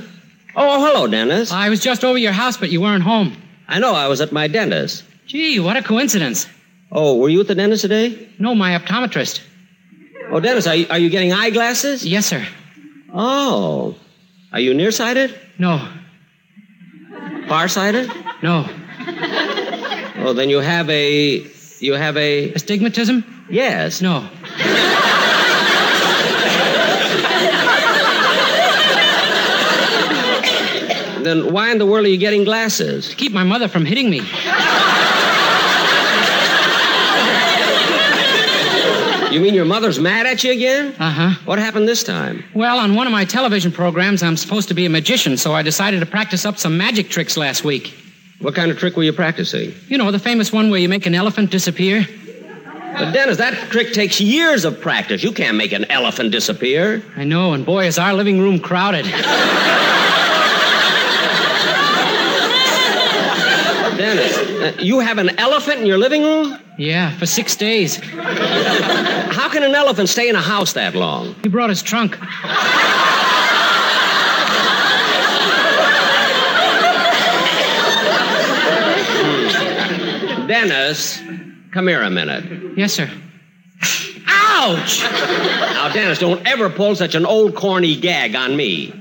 Oh, hello, Dennis. I was just over your house, but you weren't home. I know. I was at my dentist. Gee, what a coincidence. Oh, were you at the dentist today? No, my optometrist. Oh, Dennis, are you, are you getting eyeglasses? Yes, sir. Oh. Are you nearsighted? No. Farsighted? No. Oh, then you have a. You have a. Astigmatism? Yes. No. Then why in the world are you getting glasses? To keep my mother from hitting me. You mean your mother's mad at you again? Uh huh. What happened this time? Well, on one of my television programs, I'm supposed to be a magician, so I decided to practice up some magic tricks last week. What kind of trick were you practicing? You know, the famous one where you make an elephant disappear? But Dennis, that trick takes years of practice. You can't make an elephant disappear. I know, and boy, is our living room crowded. Dennis, uh, you have an elephant in your living room? Yeah, for six days. How can an elephant stay in a house that long? He brought his trunk. Dennis, come here a minute. Yes, sir. Ouch! Now, Dennis, don't ever pull such an old corny gag on me.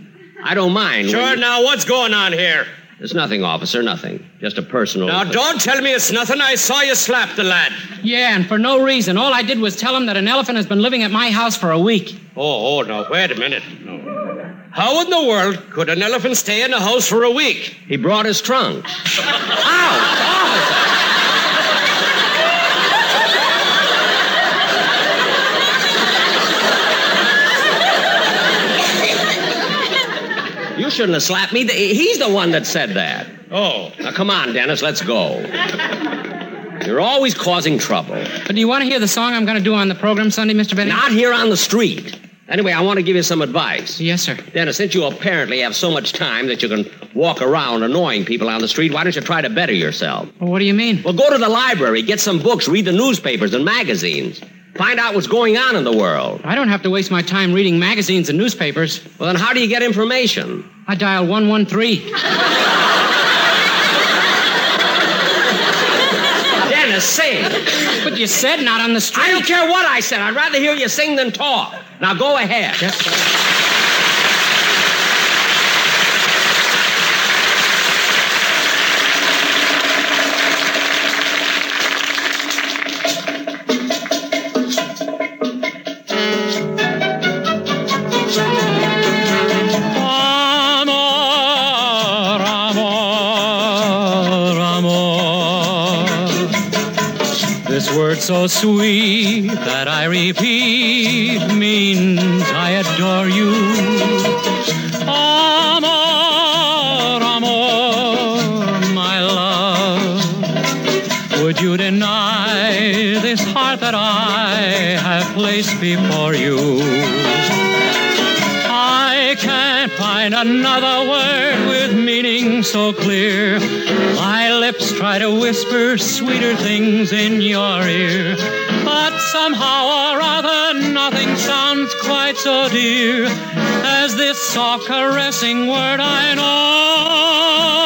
I don't mind. Sure, you- now what's going on here? There's nothing, officer, nothing. Just a personal. Now, don't tell me it's nothing. I saw you slap the lad. Yeah, and for no reason. All I did was tell him that an elephant has been living at my house for a week. Oh, oh, no, wait a minute. No. How in the world could an elephant stay in a house for a week? He brought his trunk. You shouldn't have slapped me. He's the one that said that. Oh. Now, come on, Dennis, let's go. You're always causing trouble. But do you want to hear the song I'm going to do on the program Sunday, Mr. Benny? Not here on the street. Anyway, I want to give you some advice. Yes, sir. Dennis, since you apparently have so much time that you can walk around annoying people on the street, why don't you try to better yourself? Well, what do you mean? Well, go to the library, get some books, read the newspapers and magazines. Find out what's going on in the world. I don't have to waste my time reading magazines and newspapers. Well, then how do you get information? I dial 113. Dennis, sing. But you said not on the street. I don't care what I said. I'd rather hear you sing than talk. Now go ahead. Amor, so sweet that I repeat means I adore you. Amor, amor, my love. Would you deny this heart that I have placed before you? I can't find another word with meaning so clear. Lips try to whisper sweeter things in your ear. But somehow or other, nothing sounds quite so dear as this soft, caressing word I know.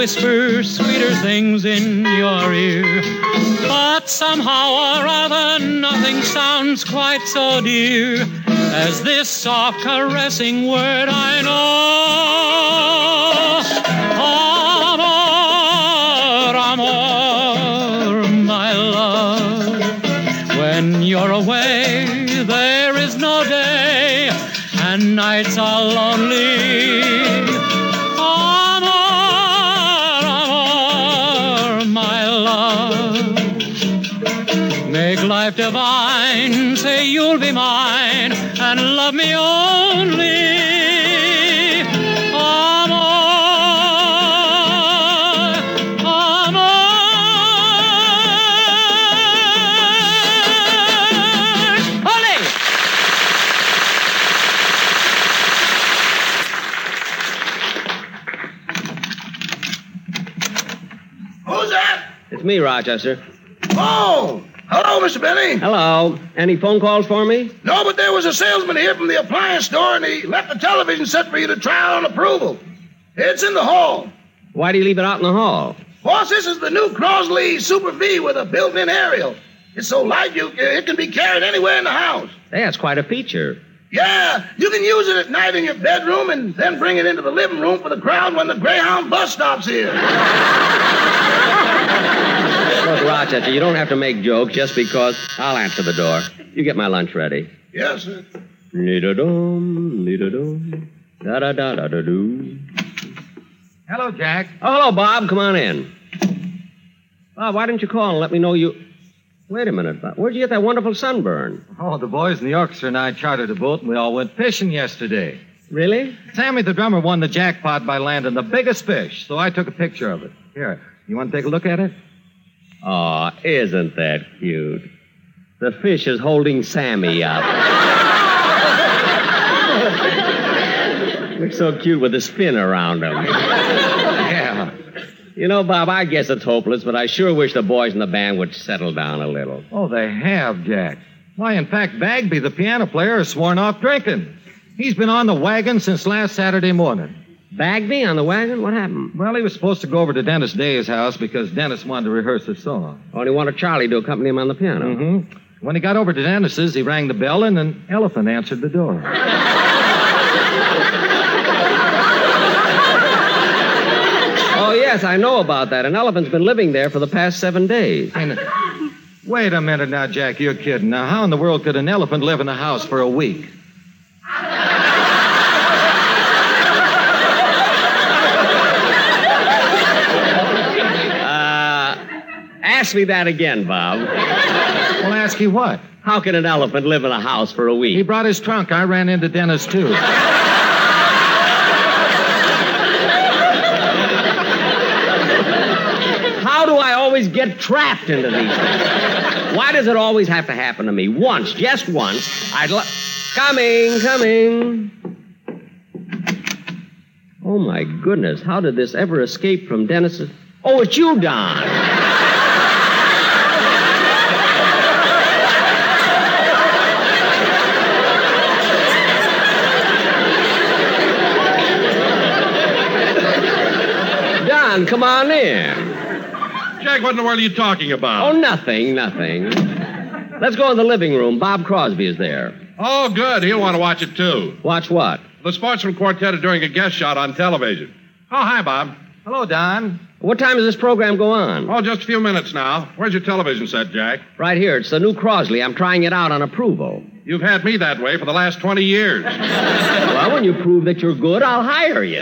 Whisper sweeter things in your ear. But somehow or other, nothing sounds quite so dear as this soft, caressing word I know. Amor, amor, my love. When you're away, there is no day, and nights are lonely. Life divine, say you'll be mine, and love me only. Amor, amor. Ollie! Who's that? It's me, Rochester. Hello, Mr. Benny. Hello. Any phone calls for me? No, but there was a salesman here from the appliance store, and he left the television set for you to try on approval. It's in the hall. Why do you leave it out in the hall? Boss, this is the new Crosley Super V with a built-in aerial. It's so light you it can be carried anywhere in the house. That's quite a feature. Yeah, you can use it at night in your bedroom and then bring it into the living room for the crowd when the Greyhound bus stops here. Look, Rochester, you don't have to make jokes just because I'll answer the door. You get my lunch ready. yes, sir. Need-a-dum, need-a-dum, da-da-da-da-da-doo. Hello, Jack. Oh, hello, Bob. Come on in. Bob, why didn't you call and let me know you... Wait a minute, Bob. Where'd you get that wonderful sunburn? Oh, the boys in the orchestra and I chartered a boat, and we all went fishing yesterday. Really? Sammy the drummer won the jackpot by landing the biggest fish, so I took a picture of it. Here, you want to take a look at it? Oh, isn't that cute? The fish is holding Sammy up. Looks so cute with the spin around him. Yeah. You know, Bob, I guess it's hopeless, but I sure wish the boys in the band would settle down a little. Oh, they have, Jack. Why, in fact, Bagby, the piano player, has sworn off drinking. He's been on the wagon since last Saturday morning. Bagby on the wagon? What happened? Well, he was supposed to go over to Dennis Day's house because Dennis wanted to rehearse a song. Oh, and he wanted Charlie to accompany him on the piano. Mm-hmm. When he got over to Dennis's, he rang the bell and an elephant answered the door. Oh, yes, I know about that. An elephant's been living there for the past seven days. And, wait a minute now, Jack. You're kidding. Now, how in the world could an elephant live in a house for a week? ask me that again, Bob. Well, ask you what? How can an elephant live in a house for a week? He brought his trunk. I ran into Dennis, too. How do I always get trapped into these things? Why does it always have to happen to me? Once, just once, I'd love. Coming, coming. Oh, my goodness. How did this ever escape from Dennis's. Oh, it's you, Don. Don, come on in. Jack, what in the world are you talking about? Oh, nothing, nothing. Let's go in the living room. Bob Crosby is there. Oh, good. He'll want to watch it, too. Watch what? The Sportsmen Quartet are doing a guest shot on television. Oh, hi, Bob. Hello, Don. What time does this program go on? Oh, just a few minutes now. Where's your television set, Jack? Right here. It's the new Crosley. I'm trying it out on approval. You've had me that way for the last 20 years. well, when you prove that you're good, I'll hire you.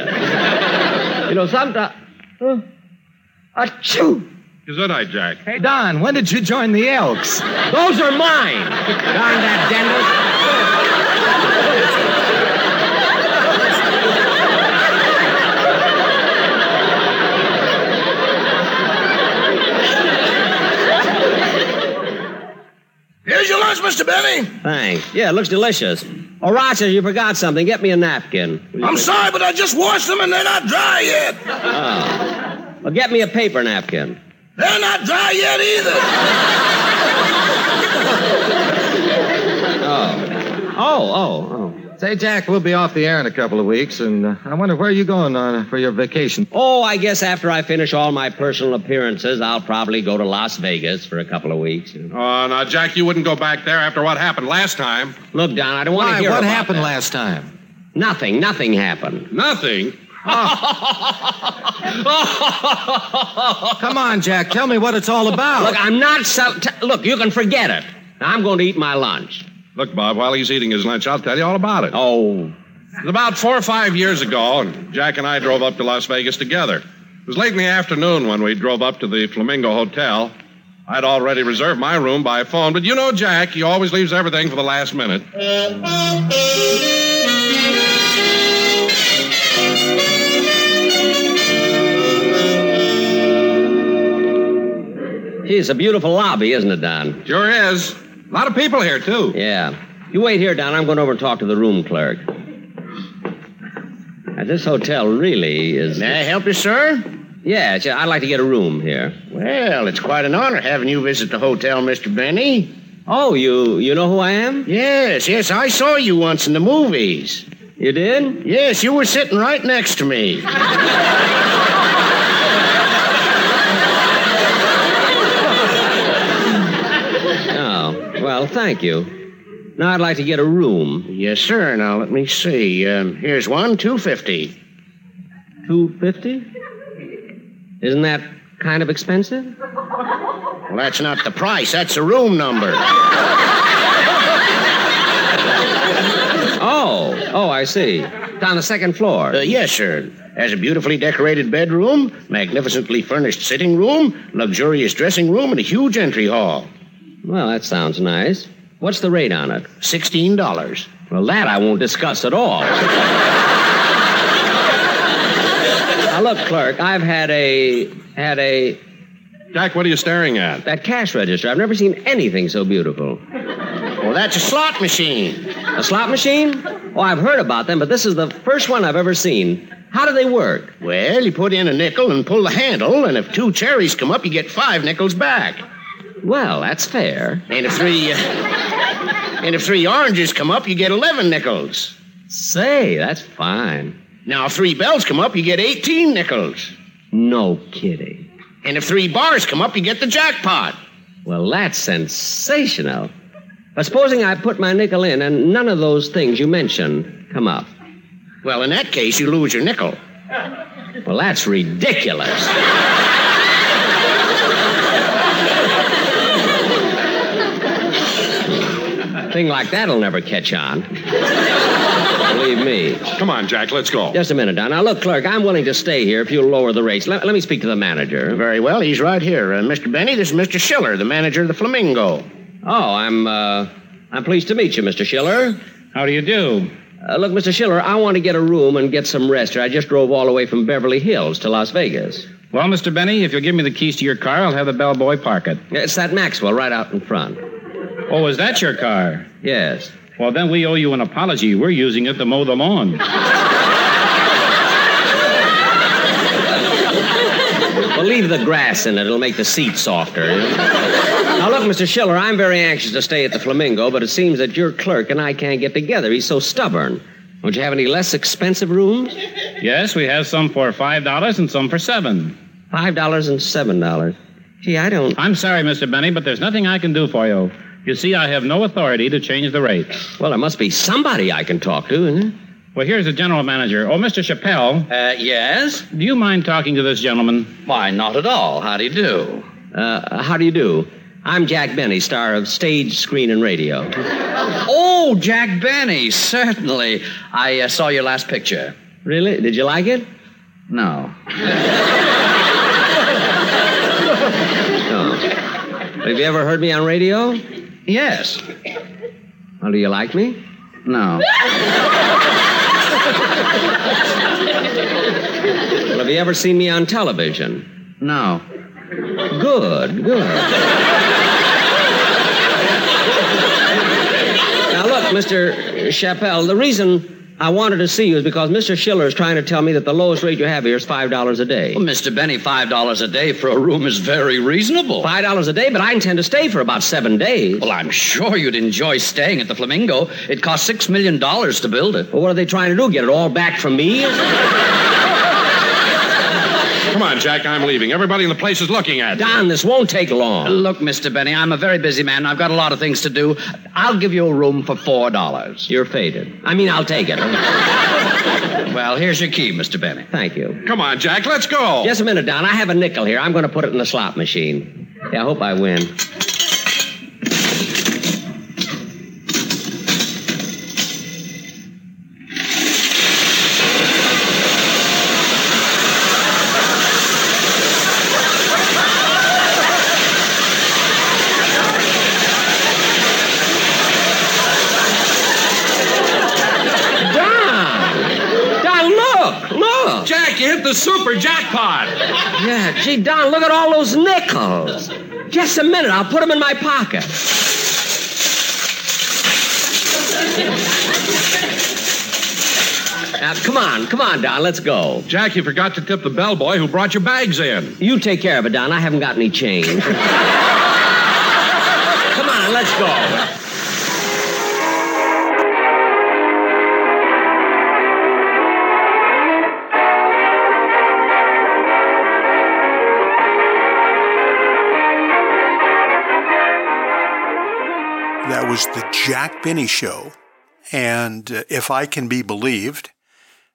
you know, sometimes. Uh, achoo! that night, Jack. Hey, Don, when did you join the Elks? Those are mine. Darn that dentist. Here's your lunch, Mr. Benny. Thanks. Yeah, it looks delicious. Oh, Rochester, you forgot something. Get me a napkin. I'm sorry, but I just washed them and they're not dry yet. Oh. Well, get me a paper napkin. They're not dry yet either. Oh. Oh, oh, oh. Say, Jack, we'll be off the air in a couple of weeks, and uh, I wonder where are you going uh, for your vacation? Oh, I guess after I finish all my personal appearances, I'll probably go to Las Vegas for a couple of weeks. Oh, now, Jack, you wouldn't go back there after what happened last time. Look, Don, I don't want to Why, hear what about happened that. last time? Nothing. Nothing happened. Nothing? Come on, Jack, tell me what it's all about. Look, I'm not so. T- look, you can forget it. Now, I'm going to eat my lunch. Look, Bob, while he's eating his lunch, I'll tell you all about it. Oh. It was about four or five years ago, and Jack and I drove up to Las Vegas together. It was late in the afternoon when we drove up to the Flamingo Hotel. I'd already reserved my room by phone, but you know Jack, he always leaves everything for the last minute. He's a beautiful lobby, isn't it, Don? Sure is. A lot of people here, too. Yeah. You wait here, Don. I'm going over and talk to the room clerk. Now, this hotel really is. May I help you, sir? Yeah, it's- I'd like to get a room here. Well, it's quite an honor having you visit the hotel, Mr. Benny. Oh, you you know who I am? Yes, yes, I saw you once in the movies. You did? Yes, you were sitting right next to me. Oh, well, thank you. Now I'd like to get a room. Yes, sir. Now let me see. Um, here's one, two fifty. Two fifty? Isn't that kind of expensive? Well, that's not the price. That's the room number. Oh, oh, I see. On the second floor. Uh, yes, sir. Has a beautifully decorated bedroom, magnificently furnished sitting room, luxurious dressing room, and a huge entry hall. Well, that sounds nice. What's the rate on it? Sixteen dollars. Well, that I won't discuss at all. now, look, clerk, I've had a had a Jack, what are you staring at? that cash register. I've never seen anything so beautiful. Well, that's a slot machine. A slot machine? Oh, I've heard about them, but this is the first one I've ever seen. How do they work? Well, you put in a nickel and pull the handle, and if two cherries come up, you get five nickels back. Well, that's fair. And if three, uh, and if three oranges come up, you get eleven nickels. Say, that's fine. Now, if three bells come up, you get eighteen nickels. No kidding. And if three bars come up, you get the jackpot. Well, that's sensational. But supposing I put my nickel in and none of those things you mentioned come up. Well, in that case, you lose your nickel. Well, that's ridiculous. Thing like that'll never catch on. Believe me. Come on, Jack, let's go. Just a minute, Don. Now, look, clerk, I'm willing to stay here if you'll lower the rates. Let, let me speak to the manager. Very well, he's right here. Uh, Mr. Benny, this is Mr. Schiller, the manager of the Flamingo. Oh, I'm, uh, I'm pleased to meet you, Mr. Schiller. How do you do? Uh, look, Mr. Schiller, I want to get a room and get some rest here. I just drove all the way from Beverly Hills to Las Vegas. Well, Mr. Benny, if you'll give me the keys to your car, I'll have the bellboy park it. It's that Maxwell right out in front. Oh, is that your car? Yes. Well, then we owe you an apology. We're using it to mow the lawn. Well, leave the grass in it. It'll make the seat softer. now, look, Mr. Schiller, I'm very anxious to stay at the Flamingo, but it seems that your clerk and I can't get together. He's so stubborn. Don't you have any less expensive rooms? Yes, we have some for $5 and some for 7 $5 and $7. Gee, I don't. I'm sorry, Mr. Benny, but there's nothing I can do for you. You see, I have no authority to change the rate. Well, there must be somebody I can talk to, isn't there? Well, here's the general manager. Oh, Mr. Chappelle. Uh, yes? Do you mind talking to this gentleman? Why, not at all. How do you do? Uh, how do you do? I'm Jack Benny, star of stage, screen, and radio. Oh, Jack Benny, certainly. I uh, saw your last picture. Really? Did you like it? No. No. Have you ever heard me on radio? Yes. Well, do you like me? No. Well, have you ever seen me on television? No. Good, good. now, look, Mr. Chappelle, the reason I wanted to see you is because Mr. Schiller is trying to tell me that the lowest rate you have here is $5 a day. Well, Mr. Benny, $5 a day for a room is very reasonable. $5 a day, but I intend to stay for about seven days. Well, I'm sure you'd enjoy staying at the Flamingo. It cost $6 million to build it. Well, what are they trying to do? Get it all back from me? Come on, Jack, I'm leaving. Everybody in the place is looking at you. Don, this won't take long. Uh, look, Mr. Benny, I'm a very busy man. I've got a lot of things to do. I'll give you a room for $4. You're faded. I mean, I'll take it. Well, here's your key, Mr. Benny. Thank you. Come on, Jack, let's go. Just a minute, Don. I have a nickel here. I'm going to put it in the slot machine. Yeah, I hope I win. Super jackpot. Yeah, gee, Don, look at all those nickels. Just a minute. I'll put them in my pocket. Now, come on, come on, Don, let's go. Jack, you forgot to tip the bellboy who brought your bags in. You take care of it, Don. I haven't got any change. come on, let's go. The Jack Benny Show. And uh, if I can be believed,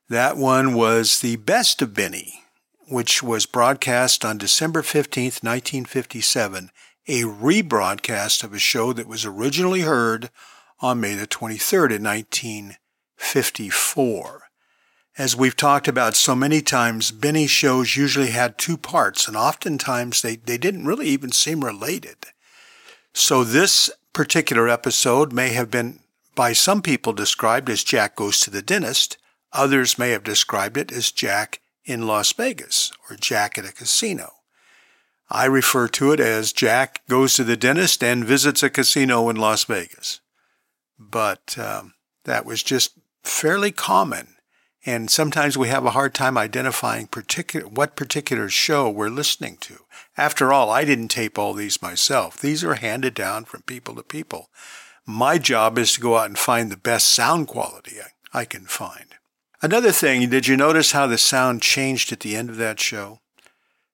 that one was the best of Benny, which was broadcast on December 15th, 1957, a rebroadcast of a show that was originally heard on May the 23rd in 1954. As we've talked about so many times, Benny shows usually had two parts, and oftentimes they, they didn't really even seem related. So this particular episode may have been by some people described as Jack Goes to the Dentist. Others may have described it as Jack in Las Vegas or Jack at a casino. I refer to it as Jack Goes to the Dentist and Visits a Casino in Las Vegas. But um, that was just fairly common. And sometimes we have a hard time identifying particular, what particular show we're listening to. After all, I didn't tape all these myself. These are handed down from people to people. My job is to go out and find the best sound quality I, can find. Another thing, did you notice how the sound changed at the end of that show?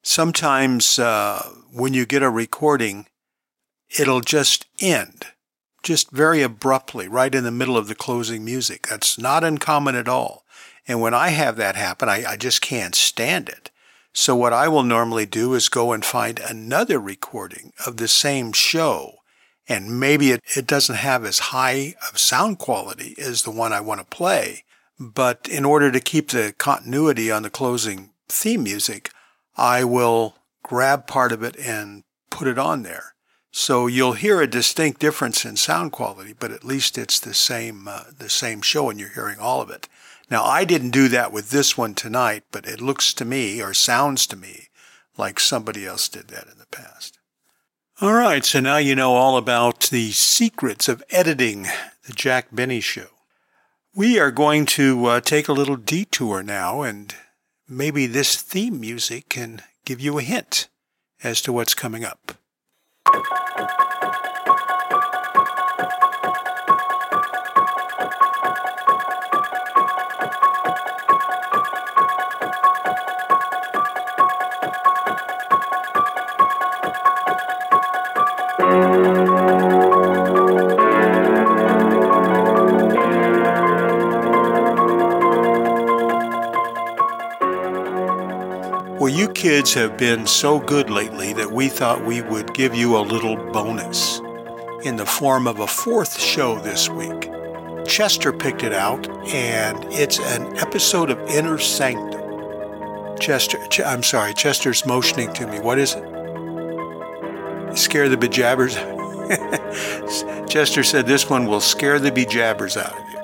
Sometimes uh, when you get a recording, it'll just end, just very abruptly, right in the middle of the closing music. That's not uncommon at all. And when I have that happen, I, I just can't stand it. So what I will normally do is go and find another recording of the same show. And maybe it, it doesn't have as high of sound quality as the one I want to play. But in order to keep the continuity on the closing theme music, I will grab part of it and put it on there. So you'll hear a distinct difference in sound quality, but at least it's the same uh, the same show and you're hearing all of it. Now I didn't do that with this one tonight, but it looks to me or sounds to me like somebody else did that in the past. All right, so now you know all about the secrets of editing the Jack Benny Show. We are going to uh, take a little detour now, and maybe this theme music can give you a hint as to what's coming up. Kids have been so good lately that we thought we would give you a little bonus in the form of a fourth show this week. Chester picked it out, and it's an episode of Inner Sanctum. Chester, Ch- I'm sorry, Chester's motioning to me. What is it? Scare the bejabbers. Chester said this one will scare the bejabbers out of you.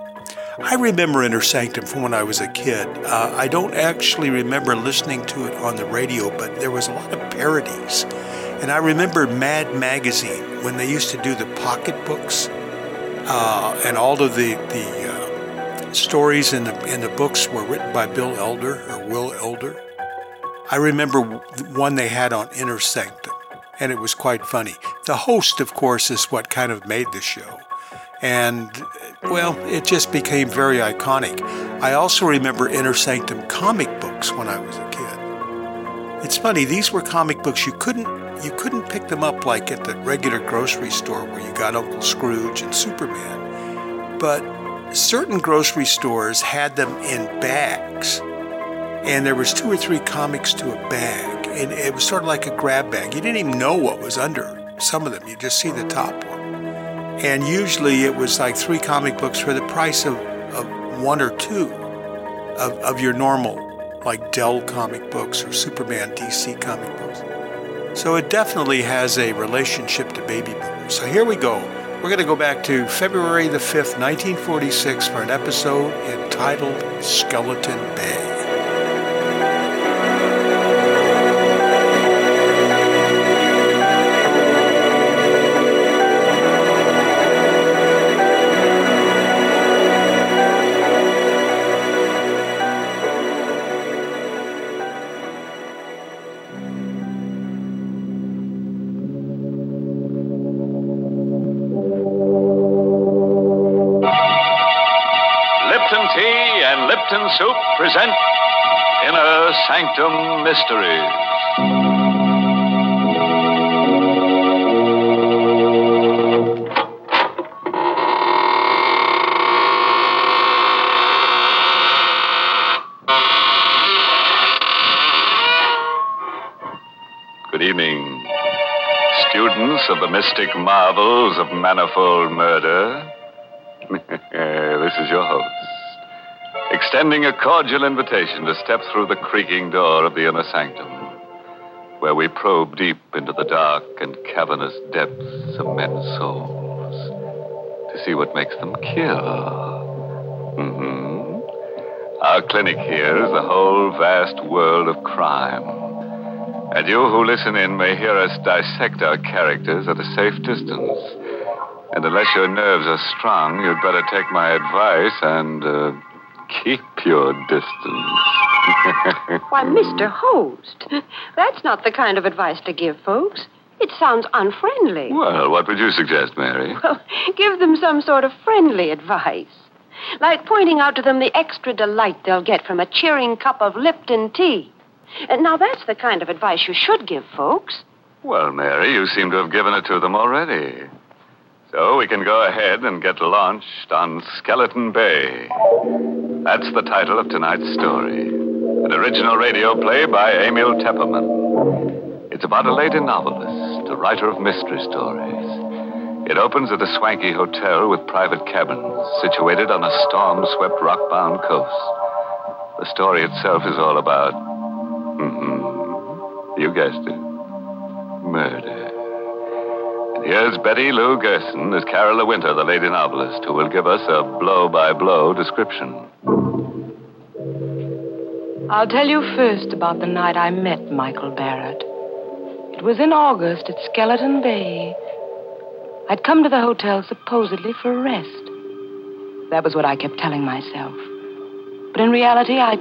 I remember Inner Sanctum from when I was a kid. Uh, I don't actually remember listening to it on the radio, but there was a lot of parodies. And I remember Mad Magazine when they used to do the pocketbooks, uh, and all of the the uh, stories in the in the books were written by Bill Elder or Will Elder. I remember one they had on Inner Sanctum, and it was quite funny. The host, of course, is what kind of made the show. And, well, it just became very iconic. I also remember Inner Sanctum comic books when I was a kid. It's funny, these were comic books you couldn't you couldn't pick them up like at the regular grocery store where you got Uncle Scrooge and Superman. But certain grocery stores had them in bags. And there was two or three comics to a bag. It was sort of like a grab bag. You didn't even know what was under some of them. You just see the top one. And usually it was like three comic books for the price of, of one or two of, of your normal, like Dell comic books or Superman DC comic books. So it definitely has a relationship to baby boomers. So here we go. We're going to go back to February the 5th, 1946, for an episode entitled Skeleton Bay. Good evening, students of the mystic marvels of manifold murder. this is your host extending a cordial invitation to step through the creaking door of the inner sanctum, where we probe deep into the dark and cavernous depths of men's souls to see what makes them kill. hmm Our clinic here is the whole vast world of crime. And you who listen in may hear us dissect our characters at a safe distance. And unless your nerves are strong, you'd better take my advice and uh, keep your distance. Why, Mr. Host, that's not the kind of advice to give folks. It sounds unfriendly. well, what would you suggest, Mary? Well, give them some sort of friendly advice. Like pointing out to them the extra delight they'll get from a cheering cup of Lipton tea. And now, that's the kind of advice you should give folks. Well, Mary, you seem to have given it to them already. So we can go ahead and get launched on Skeleton Bay. That's the title of tonight's story. An original radio play by Emil Tepperman. It's about a lady novelist, a writer of mystery stories. It opens at a swanky hotel with private cabins situated on a storm swept rock bound coast. The story itself is all about. hmm You guessed it. Murder. And here's Betty Lou Gerson as Carol De Winter, the lady novelist, who will give us a blow by blow description. I'll tell you first about the night I met Michael Barrett. It was in August at Skeleton Bay. I'd come to the hotel supposedly for rest. That was what I kept telling myself. But in reality, I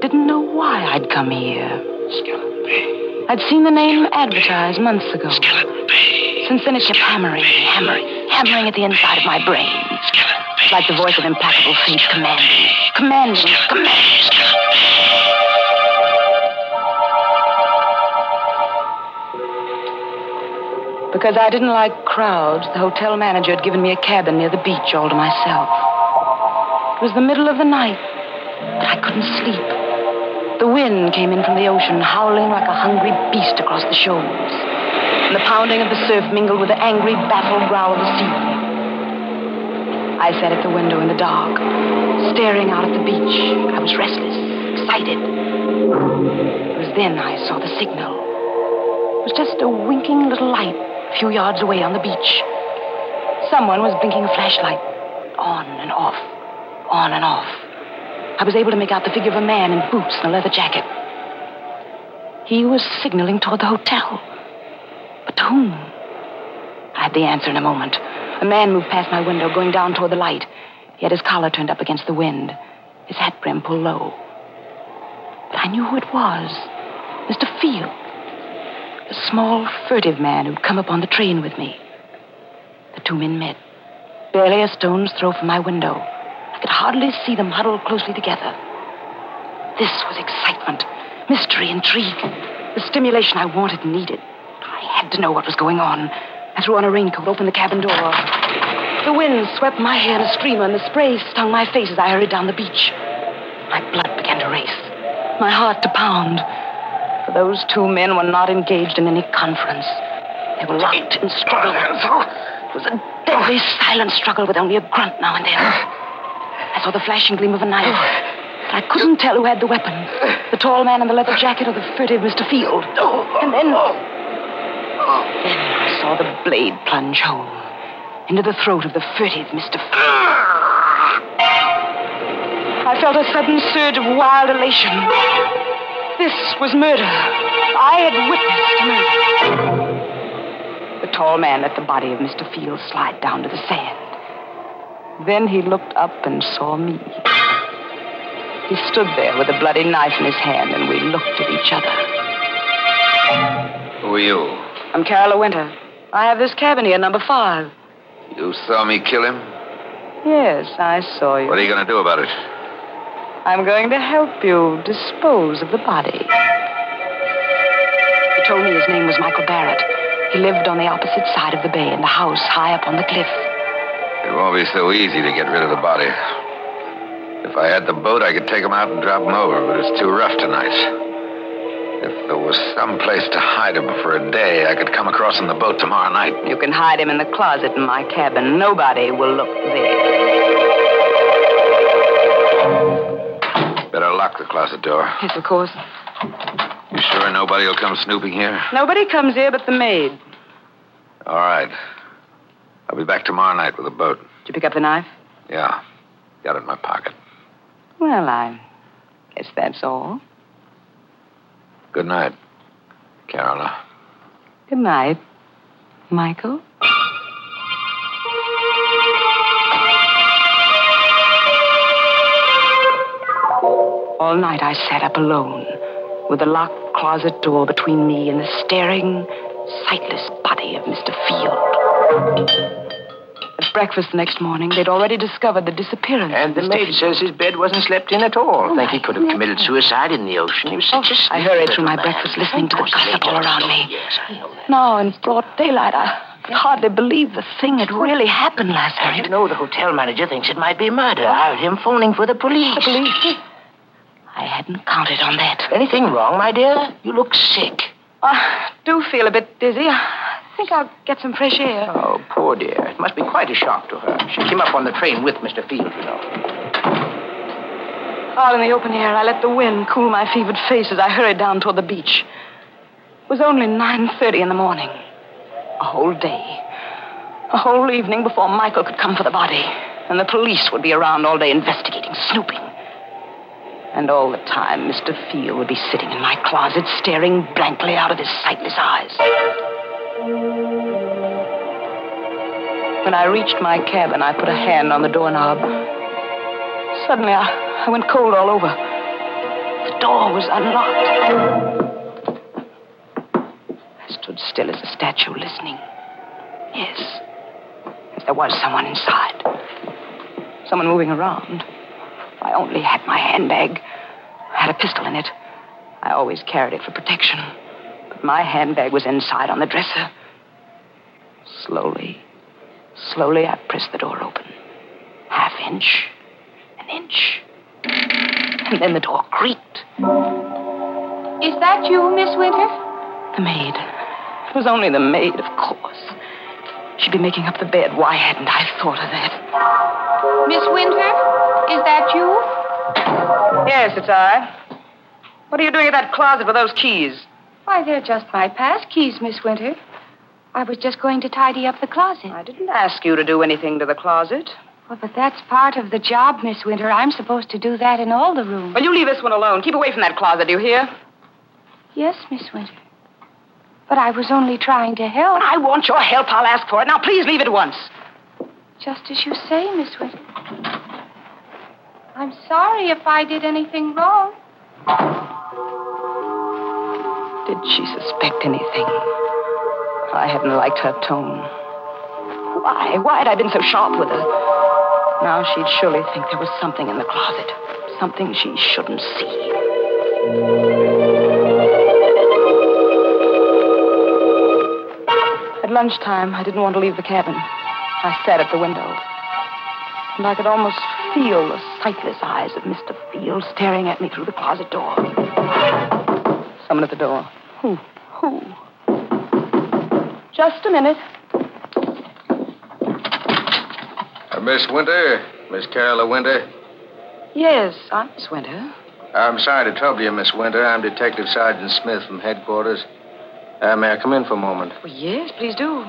didn't know why I'd come here. Skeleton Bay. I'd seen the name advertised months ago. Since then, it kept hammering, hammering, hammering at the inside of my brain. Like the voice of implacable fate commanding, commanding, commanding. Because I didn't like crowds, the hotel manager had given me a cabin near the beach all to myself. It was the middle of the night, but I couldn't sleep. The wind came in from the ocean, howling like a hungry beast across the shoals. And the pounding of the surf mingled with the angry, baffled growl of the sea. I sat at the window in the dark, staring out at the beach. I was restless, excited. It was then I saw the signal. It was just a winking little light a few yards away on the beach. Someone was blinking a flashlight on and off, on and off. I was able to make out the figure of a man in boots and a leather jacket. He was signaling toward the hotel. But to whom? I had the answer in a moment. A man moved past my window, going down toward the light. He had his collar turned up against the wind, his hat brim pulled low. But I knew who it was Mr. Field. A small, furtive man who'd come up on the train with me. The two men met, barely a stone's throw from my window. I could hardly see them huddled closely together. This was excitement, mystery, intrigue, the stimulation I wanted and needed. I had to know what was going on. I threw on a raincoat, opened the cabin door. The wind swept my hair in a streamer, and the spray stung my face as I hurried down the beach. My blood began to race, my heart to pound. For those two men were not engaged in any conference. They were locked in struggle. It was a deadly, silent struggle with only a grunt now and then. I saw the flashing gleam of a knife. But I couldn't tell who had the weapon the tall man in the leather uh. jacket or the furtive Mr. Field. Oh. And then. Oh. Then I saw the blade plunge home into the throat of the furtive Mr. Field. I felt a sudden surge of wild elation. This was murder. I had witnessed murder. The tall man let the body of Mr. Field slide down to the sand. Then he looked up and saw me. He stood there with a bloody knife in his hand, and we looked at each other. Who are you? I'm Carol Winter. I have this cabin here, number five. You saw me kill him? Yes, I saw you. What are you going to do about it? I'm going to help you dispose of the body. He told me his name was Michael Barrett. He lived on the opposite side of the bay in the house high up on the cliff. It won't be so easy to get rid of the body. If I had the boat, I could take him out and drop him over, but it's too rough tonight. If there was some place to hide him for a day, I could come across in the boat tomorrow night. You can hide him in the closet in my cabin. Nobody will look there. Better lock the closet door. Yes, of course. You sure nobody will come snooping here? Nobody comes here but the maid. All right. I'll be back tomorrow night with a boat. Did you pick up the knife? Yeah. Got it in my pocket. Well, I guess that's all. Good night, Carola. Good night, Michael. All night I sat up alone, with the locked closet door between me and the staring, sightless body of Mr. Field. At breakfast the next morning, they'd already discovered the disappearance. And of the Mr. maid says his bed wasn't slept in at all. Oh, Think he could have committed suicide in the ocean. He was such a I hurried through my man. breakfast, listening to the gossip all around me. Yes, I know that. Now, in broad daylight, I could hardly believe the thing had really happened last night. you know the hotel manager thinks it might be murder. I heard him phoning for the police. The police? I hadn't counted on that. Anything wrong, my dear? You look sick. I do feel a bit dizzy. I think I'll get some fresh air. Oh, poor dear. It must be quite a shock to her. She came up on the train with Mr. Field, you know. Out in the open air, I let the wind cool my fevered face as I hurried down toward the beach. It was only 9.30 in the morning. A whole day. A whole evening before Michael could come for the body. And the police would be around all day investigating, snooping. And all the time, Mr. Field would be sitting in my closet, staring blankly out of his sightless eyes. When I reached my cabin, I put a hand on the doorknob. Suddenly, I, I went cold all over. The door was unlocked. I stood still as a statue, listening. Yes, there was someone inside. Someone moving around. I only had my handbag. I had a pistol in it. I always carried it for protection. My handbag was inside on the dresser. Slowly, slowly, I pressed the door open. Half inch, an inch. And then the door creaked. Is that you, Miss Winter? The maid. It was only the maid, of course. She'd be making up the bed. Why hadn't I thought of that? Miss Winter? Is that you? Yes, it's I. What are you doing in that closet with those keys? Why, they're just my pass keys, Miss Winter. I was just going to tidy up the closet. I didn't ask you to do anything to the closet. Well, but that's part of the job, Miss Winter. I'm supposed to do that in all the rooms. Well, you leave this one alone. Keep away from that closet, do you hear? Yes, Miss Winter. But I was only trying to help. When I want your help, I'll ask for it. Now, please leave at once. Just as you say, Miss Winter. I'm sorry if I did anything wrong. Did she suspect anything? I hadn't liked her tone. Why? Why had I been so sharp with her? Now she'd surely think there was something in the closet. Something she shouldn't see. At lunchtime, I didn't want to leave the cabin. I sat at the window. And I could almost feel the sightless eyes of Mr. Field staring at me through the closet door. Someone at the door. Who? Who? Just a minute. Uh, Miss Winter? Miss Carolyn Winter? Yes, I'm Miss Winter. I'm sorry to trouble you, Miss Winter. I'm Detective Sergeant Smith from headquarters. Uh, may I come in for a moment? Well, yes, please do.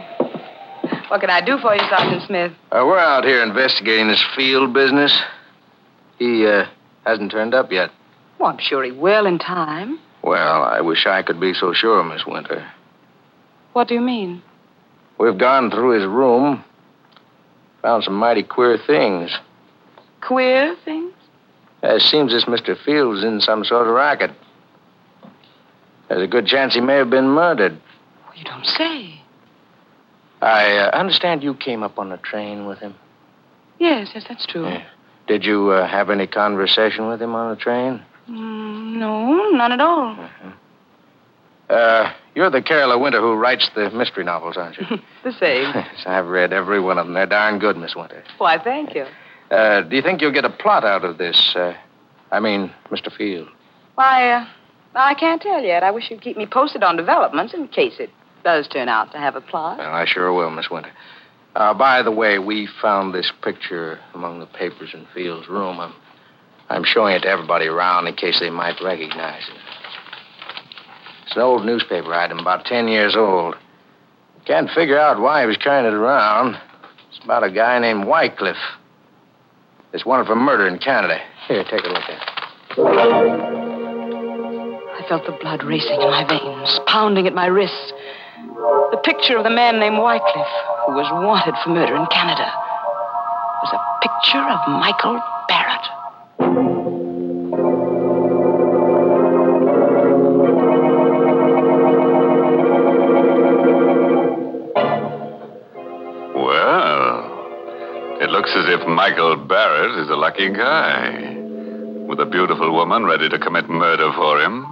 What can I do for you, Sergeant Smith? Uh, we're out here investigating this field business. He uh, hasn't turned up yet. Well, I'm sure he will in time. Well, I wish I could be so sure, Miss Winter. What do you mean? We've gone through his room, found some mighty queer things. Queer things? It seems this Mr. Field's in some sort of racket. There's a good chance he may have been murdered. You don't say. I uh, understand you came up on the train with him. Yes, yes, that's true. Did you uh, have any conversation with him on the train? Mm, no, none at all. Uh, you're the Carolyn Winter who writes the mystery novels, aren't you? the same. yes, I've read every one of them. They're darn good, Miss Winter. Why, thank you. Uh, do you think you'll get a plot out of this? Uh, I mean, Mr. Field. Why, uh, I can't tell yet. I wish you'd keep me posted on developments in case it does turn out to have a plot. Well, I sure will, Miss Winter. Uh, by the way, we found this picture among the papers in Field's room. I'm, I'm showing it to everybody around in case they might recognize it. It's an old newspaper item, about 10 years old. Can't figure out why he was carrying it around. It's about a guy named Wycliffe. It's wanted for murder in Canada. Here, take a look at it. I felt the blood racing in my veins, pounding at my wrists. The picture of the man named Wycliffe, who was wanted for murder in Canada, was a picture of Michael Barrett. Well, it looks as if Michael Barrett is a lucky guy. With a beautiful woman ready to commit murder for him.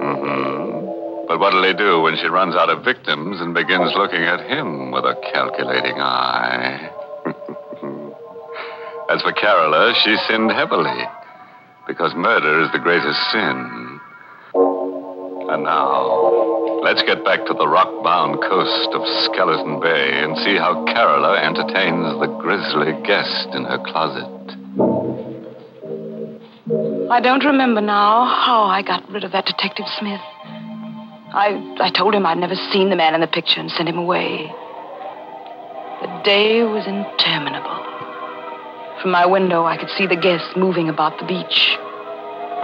Mm-hmm. But what'll he do when she runs out of victims and begins looking at him with a calculating eye? As for Carola, uh, she sinned heavily. Because murder is the greatest sin. And now, let's get back to the rock bound coast of Skeleton Bay and see how Carola uh, entertains the grisly guest in her closet. I don't remember now how I got rid of that Detective Smith. I, I told him I'd never seen the man in the picture and sent him away. The day was interminable. From my window, I could see the guests moving about the beach.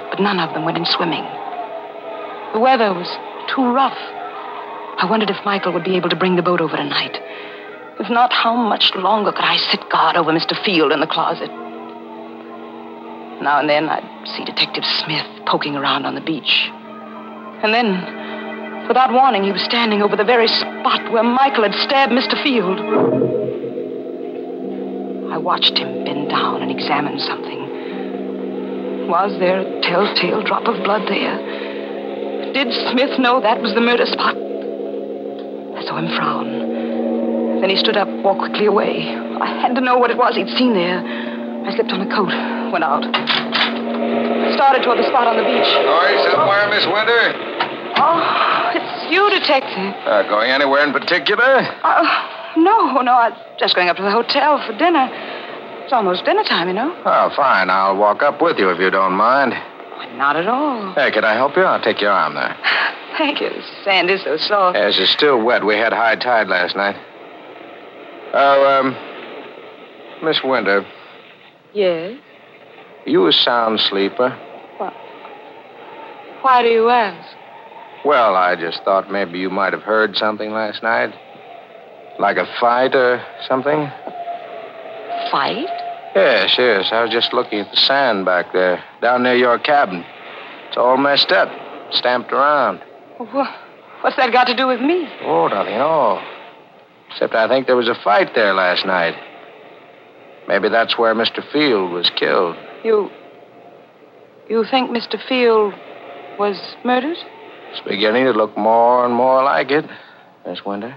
but none of them went in swimming. The weather was too rough. I wondered if Michael would be able to bring the boat over tonight. If not, how much longer could I sit guard over Mr. Field in the closet? Now and then I'd see Detective Smith poking around on the beach. And then, without warning, he was standing over the very spot where Michael had stabbed Mr. Field. I watched him bend down and examine something. Was there a telltale drop of blood there? Did Smith know that was the murder spot? I saw him frown. Then he stood up, walked quickly away. I had to know what it was he'd seen there. I slipped on a coat, went out. Started toward the spot on the beach. Going somewhere, Miss Winter? Oh, it's you, Detective. Uh, going anywhere in particular? Uh, no, no, I was just going up to the hotel for dinner. It's almost dinner time, you know. Oh, fine. I'll walk up with you if you don't mind. Why, not at all. Hey, can I help you? I'll take your arm there. Thank you. The sand is so soft. Yes, it's still wet. We had high tide last night. Oh, um, Miss Winter, Yes? you a sound sleeper? What? Why do you ask? Well, I just thought maybe you might have heard something last night. Like a fight or something? Fight? Yes, yes. I was just looking at the sand back there, down near your cabin. It's all messed up, stamped around. Wha- What's that got to do with me? Oh, nothing at all. Except I think there was a fight there last night. Maybe that's where Mr. Field was killed. You. You think Mr. Field was murdered? It's beginning to look more and more like it, Miss Winter.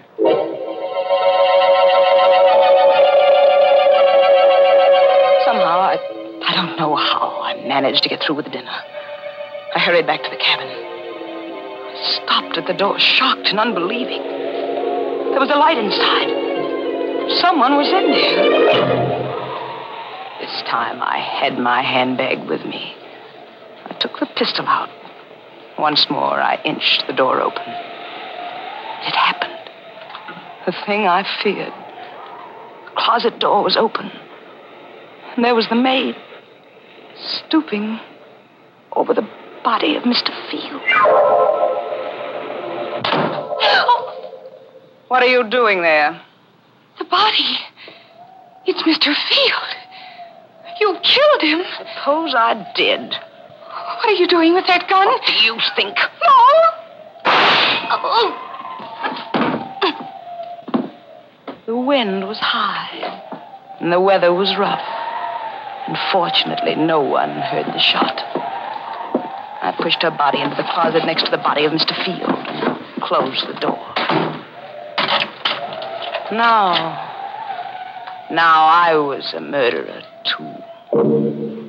Somehow, I, I don't know how I managed to get through with the dinner. I hurried back to the cabin. I stopped at the door, shocked and unbelieving. There was a light inside. Someone was in there. This time I had my handbag with me. I took the pistol out. Once more, I inched the door open. It happened. The thing I feared. The closet door was open. And there was the maid, stooping over the body of Mr. Field. Oh! What are you doing there? The body. It's Mr. Field. You killed him. Suppose I did. What are you doing with that gun? What do you think? No. Oh. The wind was high, and the weather was rough. And fortunately, no one heard the shot. I pushed her body into the closet next to the body of Mr. Field and closed the door. Now, now I was a murderer, too.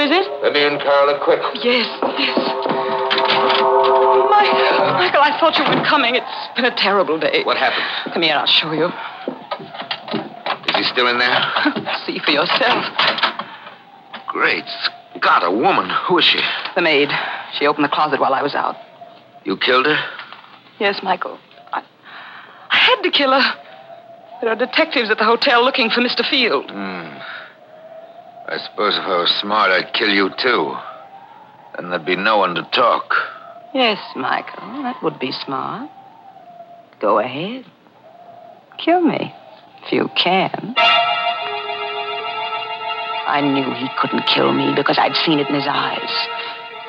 Is it? Let me in, Carla, quick. Yes, yes. Michael, Michael, I thought you were coming. It's been a terrible day. What happened? Come here, I'll show you. Is he still in there? See for yourself. Great Scott, a woman. Who is she? The maid. She opened the closet while I was out. You killed her? Yes, Michael. I, I had to kill her. There are detectives at the hotel looking for Mr. Field. Hmm. I suppose if I was smart, I'd kill you, too. Then there'd be no one to talk. Yes, Michael. That would be smart. Go ahead. Kill me, if you can. I knew he couldn't kill me because I'd seen it in his eyes.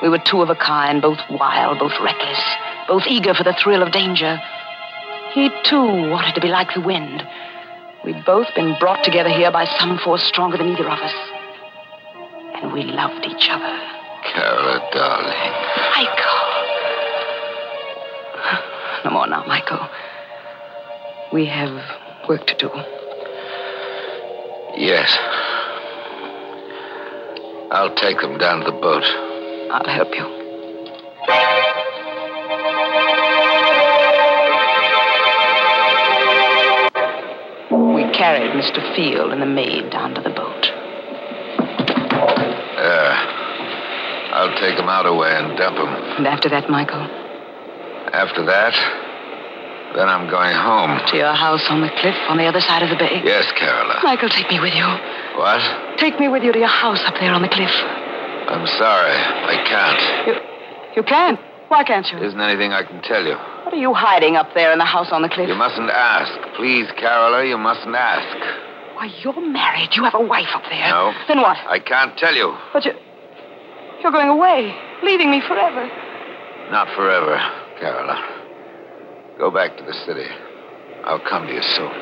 We were two of a kind, both wild, both reckless, both eager for the thrill of danger. He, too, wanted to be like the wind. We'd both been brought together here by some force stronger than either of us. And we loved each other. Carla, darling. Michael. No more now, Michael. We have work to do. Yes. I'll take them down to the boat. I'll help you. We carried Mr. Field and the maid down to the boat. Yeah. I'll take them out away and dump them. And after that, Michael, After that, Then I'm going home. To your house on the cliff on the other side of the bay. Yes, Carola. Michael, take me with you. What? Take me with you to your house up there on the cliff. I'm sorry. I can't. You can't. Why can't you? Isn't anything I can tell you. What are you hiding up there in the house on the cliff? You mustn't ask. Please, Carola, you mustn't ask. Why, you're married. You have a wife up there. No. Then what? I can't tell you. But you. You're going away, leaving me forever. Not forever, Carola. Go back to the city. I'll come to you soon.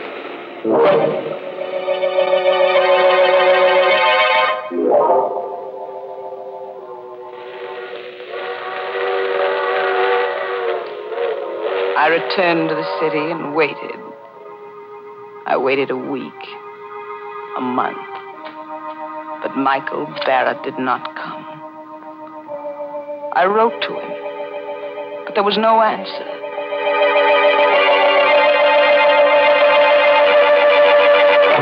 I returned to the city and waited. I waited a week, a month. But Michael Barrett did not come. I wrote to him, but there was no answer.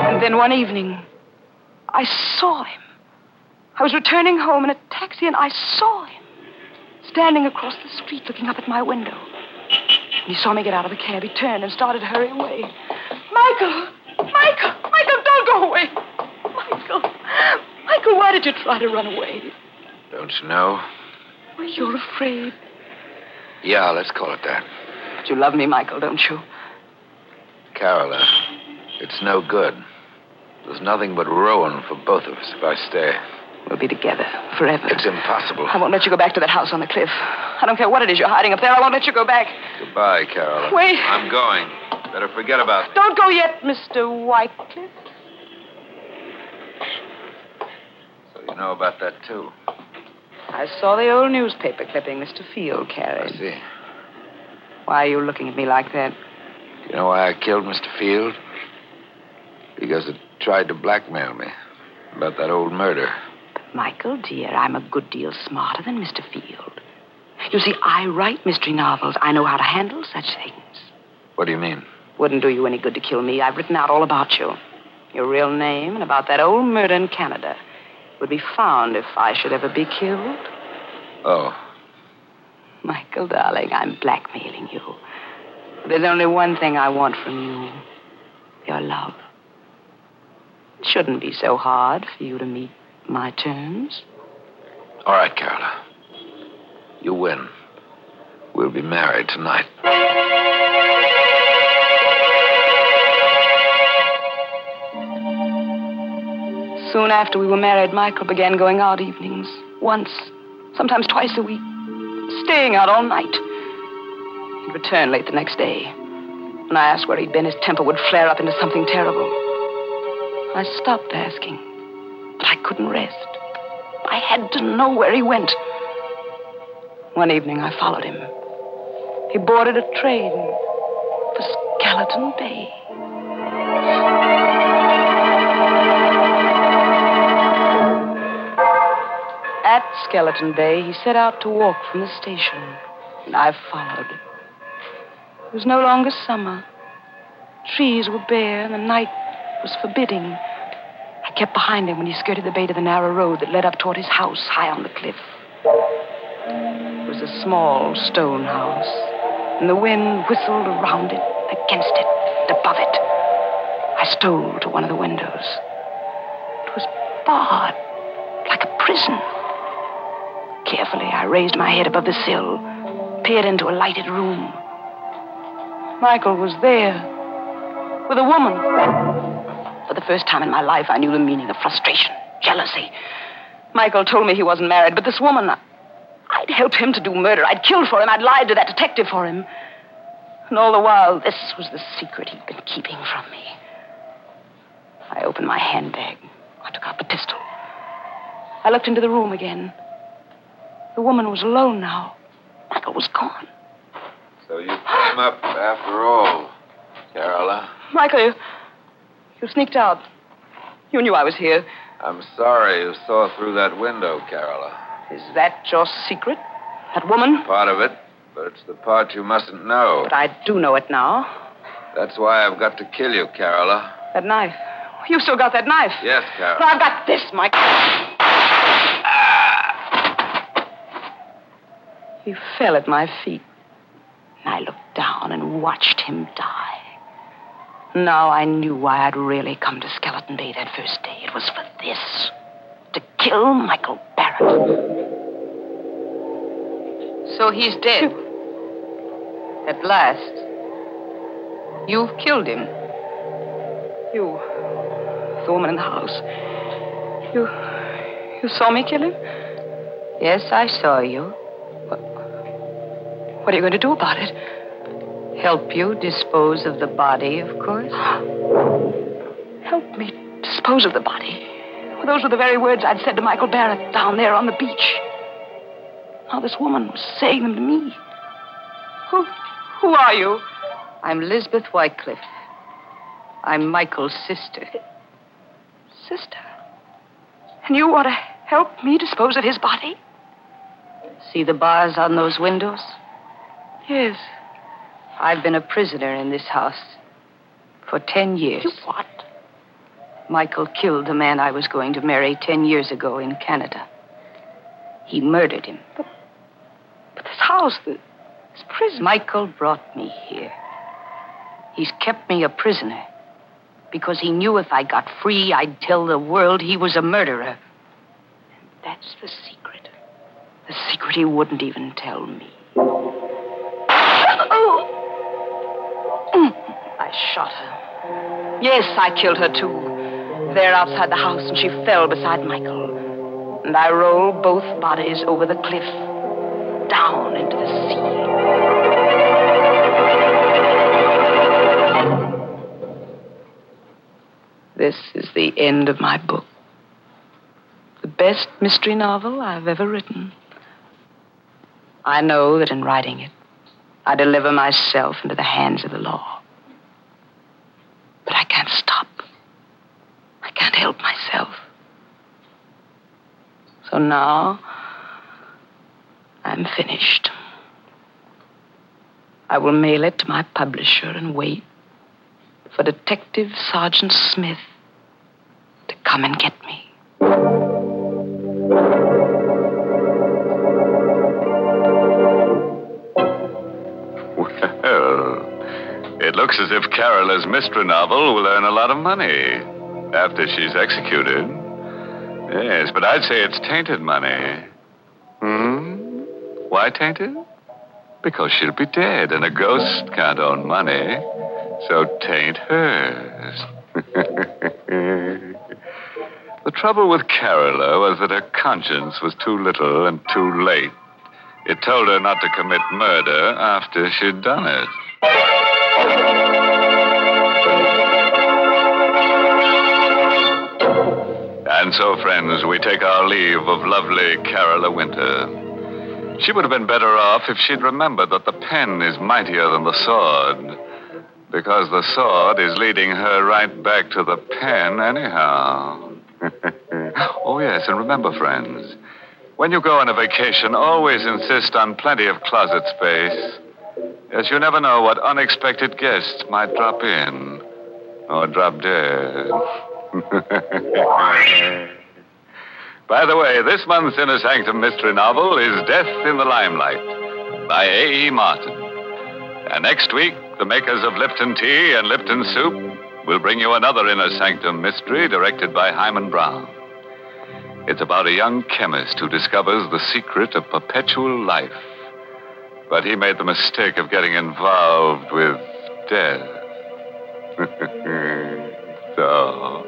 And then one evening, I saw him. I was returning home in a taxi and I saw him standing across the street looking up at my window. He saw me get out of the cab. He turned and started to hurry away. Michael! Michael! Michael, don't go away! Michael! Michael, why did you try to run away? Don't you know? Oh, you're afraid. Yeah, let's call it that. But you love me, Michael, don't you? Carola, uh, it's no good. There's nothing but ruin for both of us if I stay. We'll be together forever. It's impossible. I won't let you go back to that house on the cliff. I don't care what it is you're hiding up there. I won't let you go back. Goodbye, Carola. Wait. I'm going. Better forget about me. Don't go yet, Mr. Wycliffe. So you know about that, too. I saw the old newspaper clipping Mr. Field carried. I see. Why are you looking at me like that? You know why I killed Mr. Field? Because it tried to blackmail me about that old murder. Michael, dear, I'm a good deal smarter than Mr. Field. You see, I write mystery novels. I know how to handle such things. What do you mean? Wouldn't do you any good to kill me. I've written out all about you. Your real name and about that old murder in Canada would be found if I should ever be killed. Oh, Michael, darling, I'm blackmailing you. There's only one thing I want from you your love. It shouldn't be so hard for you to meet my terms. all right, Carola. You win. We'll be married tonight. Soon after we were married, Michael began going out evenings, once, sometimes twice a week, staying out all night. He'd return late the next day. When I asked where he'd been, his temper would flare up into something terrible. I stopped asking, but I couldn't rest. I had to know where he went. One evening, I followed him. He boarded a train for Skeleton Bay. At Skeleton Bay, he set out to walk from the station, and I followed. It was no longer summer. Trees were bare, and the night was forbidding. I kept behind him when he skirted the bay to the narrow road that led up toward his house high on the cliff. It was a small stone house, and the wind whistled around it, against it, and above it. I stole to one of the windows. It was barred, like a prison. Carefully, I raised my head above the sill, peered into a lighted room. Michael was there, with a woman. For the first time in my life, I knew the meaning of frustration, jealousy. Michael told me he wasn't married, but this woman, I'd helped him to do murder. I'd killed for him. I'd lied to that detective for him. And all the while, this was the secret he'd been keeping from me. I opened my handbag. I took out the pistol. I looked into the room again. The woman was alone now. Michael was gone. So you came up after all, Carola. Michael, you, you sneaked out. You knew I was here. I'm sorry you saw through that window, Carola. Is that your secret? That woman? Part of it, but it's the part you mustn't know. But I do know it now. That's why I've got to kill you, Carola. That knife. You still got that knife. Yes, Carola. I've got this, Michael. He fell at my feet. And I looked down and watched him die. Now I knew why I'd really come to Skeleton Bay that first day. It was for this to kill Michael Barrett. So he's dead. At last. You've killed him. You, the woman in the house. You. You saw me kill him? Yes, I saw you. What, are you going to do about it? Help you dispose of the body, of course. Help me dispose of the body. Well, those were the very words I'd said to Michael Barrett down there on the beach. Now this woman was saying them to me. Who, who are you? I'm Lisbeth Wycliffe. I'm Michael's sister. Sister? And you want to help me dispose of his body? See the bars on those windows? Yes. I've been a prisoner in this house for ten years. You what? Michael killed the man I was going to marry ten years ago in Canada. He murdered him. But, but this house, this prison. Michael brought me here. He's kept me a prisoner because he knew if I got free, I'd tell the world he was a murderer. And that's the secret. The secret he wouldn't even tell me. I shot her. Yes, I killed her too. There outside the house, and she fell beside Michael. And I rolled both bodies over the cliff, down into the sea. This is the end of my book. The best mystery novel I've ever written. I know that in writing it, I deliver myself into the hands of the law. But I can't stop. I can't help myself. So now, I'm finished. I will mail it to my publisher and wait for Detective Sergeant Smith to come and get me. Looks as if Carola's mystery novel will earn a lot of money after she's executed. Yes, but I'd say it's tainted money. Hmm? Why tainted? Because she'll be dead, and a ghost can't own money. So taint hers. the trouble with Carola was that her conscience was too little and too late. It told her not to commit murder after she'd done it. And so, friends, we take our leave of lovely Carola Winter. She would have been better off if she'd remembered that the pen is mightier than the sword. Because the sword is leading her right back to the pen, anyhow. oh, yes, and remember, friends, when you go on a vacation, always insist on plenty of closet space. As you never know what unexpected guests might drop in or drop dead. By the way, this month's Inner Sanctum mystery novel is Death in the Limelight by A.E. Martin. And next week, the makers of Lipton Tea and Lipton Soup will bring you another Inner Sanctum mystery directed by Himan Brown. It's about a young chemist who discovers the secret of perpetual life. But he made the mistake of getting involved with death. so,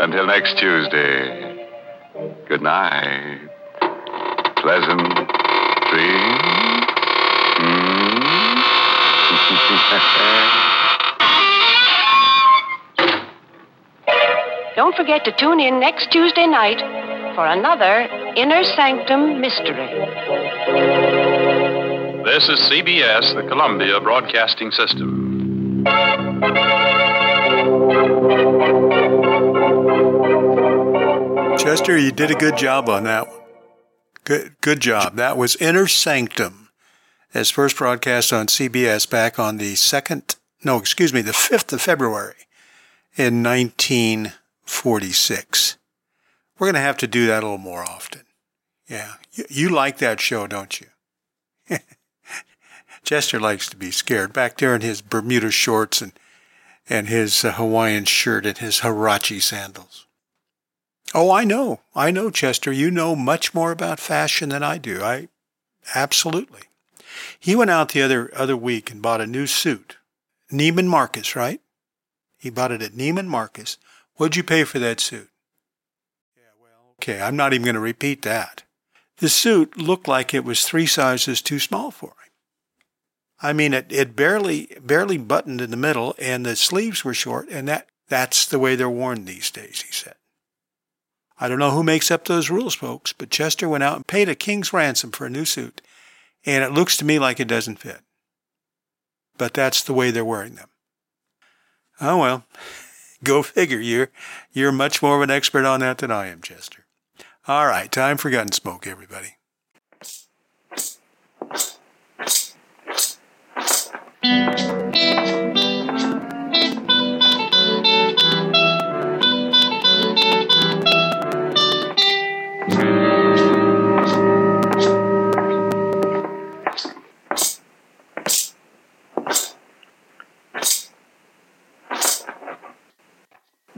until next Tuesday, good night. Pleasant dreams. Don't forget to tune in next Tuesday night for another Inner Sanctum Mystery. This is CBS, the Columbia Broadcasting System. Chester, you did a good job on that one. Good, good job. That was Inner Sanctum, as first broadcast on CBS back on the second, no, excuse me, the 5th of February in 1946. We're going to have to do that a little more often. Yeah. You, you like that show, don't you? Chester likes to be scared. Back there in his Bermuda shorts and and his uh, Hawaiian shirt and his Huarache sandals. Oh, I know. I know, Chester. You know much more about fashion than I do. I absolutely. He went out the other other week and bought a new suit. Neiman Marcus, right? He bought it at Neiman Marcus. What'd you pay for that suit? Yeah, well, okay, I'm not even going to repeat that. The suit looked like it was three sizes too small for him. I mean, it, it barely barely buttoned in the middle, and the sleeves were short, and that that's the way they're worn these days. He said. I don't know who makes up those rules, folks, but Chester went out and paid a king's ransom for a new suit, and it looks to me like it doesn't fit. But that's the way they're wearing them. Oh well, go figure. You're you're much more of an expert on that than I am, Chester. All right, time for Gunsmoke, everybody.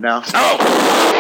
Now. Oh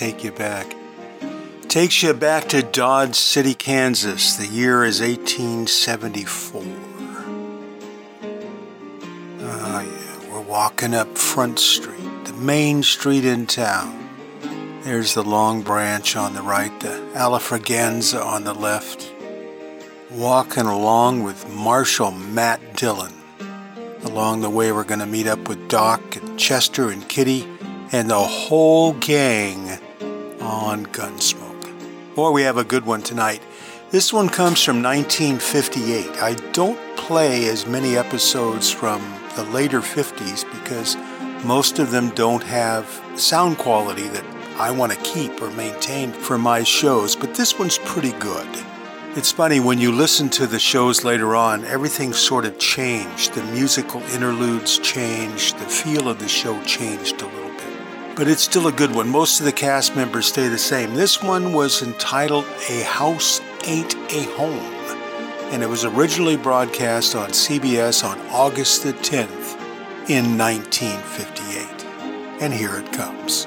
take you back? Takes you back to Dodge City, Kansas. The year is 1874. Oh ah, yeah, we're walking up Front Street, the main street in town. There's the Long Branch on the right, the Alafraganza on the left. Walking along with Marshal Matt Dillon. Along the way, we're going to meet up with Doc and Chester and Kitty and the whole gang on Gunsmoke. Boy, we have a good one tonight. This one comes from 1958. I don't play as many episodes from the later 50s because most of them don't have sound quality that I want to keep or maintain for my shows, but this one's pretty good. It's funny, when you listen to the shows later on, everything sort of changed. The musical interludes changed, the feel of the show changed a little. But it's still a good one. Most of the cast members stay the same. This one was entitled A House Ain't a Home, and it was originally broadcast on CBS on August the 10th in 1958. And here it comes.